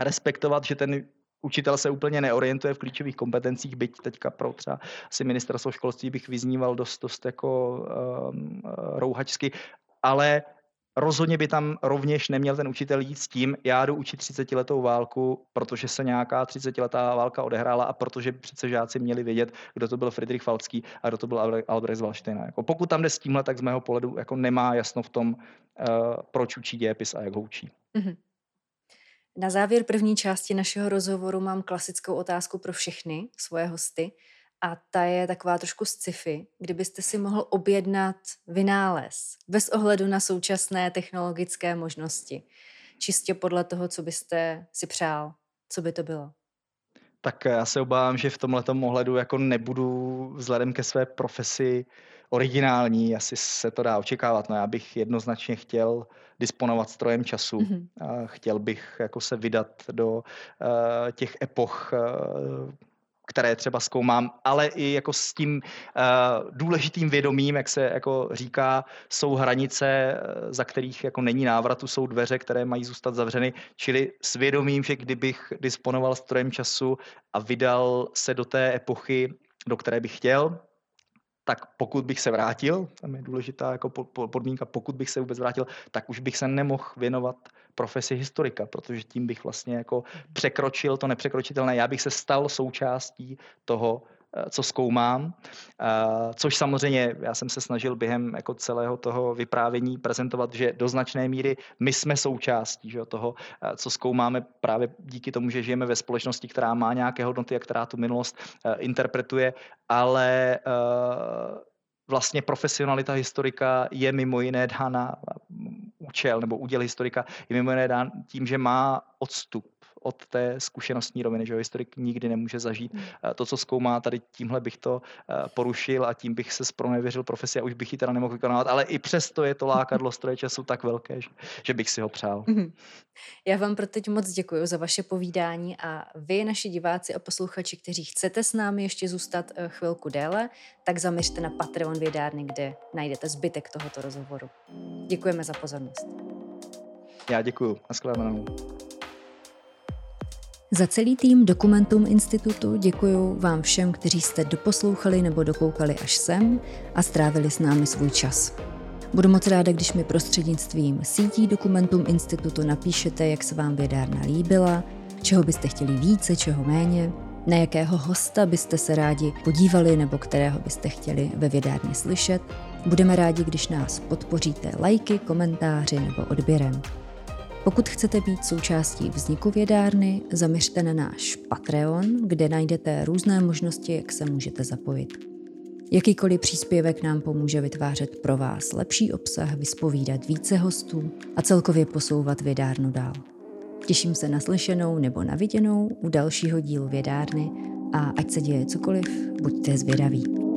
respektovat, že ten učitel se úplně neorientuje v klíčových kompetencích, byť teďka pro třeba asi ministerstvo školství bych vyzníval dost, dost jako um, rouhačsky, ale rozhodně by tam rovněž neměl ten učitel jít s tím, já jdu učit 30 letou válku, protože se nějaká 30 letá válka odehrála a protože přece žáci měli vědět, kdo to byl Friedrich Falcký a kdo to byl Albrecht z Valštejna. Jako pokud tam jde s tímhle, tak z mého pohledu jako nemá jasno v tom, uh, proč učí dějepis a jak ho učí. Mm-hmm. Na závěr první části našeho rozhovoru mám klasickou otázku pro všechny svoje hosty a ta je taková trošku sci-fi. Kdybyste si mohl objednat vynález bez ohledu na současné technologické možnosti, čistě podle toho, co byste si přál, co by to bylo? Tak já se obávám, že v tomhle ohledu jako nebudu vzhledem ke své profesi originální, asi se to dá očekávat. No já bych jednoznačně chtěl disponovat strojem času. Mm-hmm. A chtěl bych jako se vydat do uh, těch epoch, uh, které třeba zkoumám, ale i jako s tím uh, důležitým vědomím, jak se jako říká, jsou hranice, za kterých jako není návratu, jsou dveře, které mají zůstat zavřeny, čili s vědomím, že kdybych disponoval strojem času a vydal se do té epochy, do které bych chtěl, tak pokud bych se vrátil, tam je důležitá jako podmínka, pokud bych se vůbec vrátil, tak už bych se nemohl věnovat profesi historika, protože tím bych vlastně jako překročil to nepřekročitelné. Já bych se stal součástí toho co zkoumám, eh, což samozřejmě já jsem se snažil během jako celého toho vyprávění prezentovat, že do značné míry my jsme součástí že, toho, eh, co zkoumáme právě díky tomu, že žijeme ve společnosti, která má nějaké hodnoty a která tu minulost interpretuje, ale vlastně profesionalita historika je mimo jiné dána účel nebo úděl historika je mimo jiné dán tím, že má odstup od té zkušenostní roviny, že historik nikdy nemůže zažít hmm. Eh, to, co zkoumá, tady tímhle bych to eh, porušil a tím bych se spronevěřil profesi a už bych ji teda nemohl vykonávat, ale i přesto je to lákadlo stroje času tak velké, že, že bych si ho přál. Hmm. Já vám pro teď moc děkuji za vaše povídání a vy, naši diváci a posluchači, kteří chcete s námi ještě zůstat eh, chvilku déle, tak zaměřte na Patreon vědárny, kde najdete zbytek tohoto rozhovoru. Děkujeme za pozornost. Já děkuji. Naschledanou. Za celý tým Dokumentum Institutu děkuji vám všem, kteří jste doposlouchali nebo dokoukali až sem a strávili s námi svůj čas. Budu moc ráda, když mi prostřednictvím sítí Dokumentum Institutu napíšete, jak se vám vědárna líbila, čeho byste chtěli více, čeho méně, na jakého hosta byste se rádi podívali nebo kterého byste chtěli ve vědárně slyšet. Budeme rádi, když nás podpoříte lajky, komentáři nebo odběrem. Pokud chcete být součástí vzniku vědárny, zaměřte na náš Patreon, kde najdete různé možnosti, jak se můžete zapojit. Jakýkoliv příspěvek nám pomůže vytvářet pro vás lepší obsah, vyspovídat více hostů a celkově posouvat vědárnu dál. Těším se na slyšenou nebo na viděnou u dalšího dílu vědárny a ať se děje cokoliv, buďte zvědaví.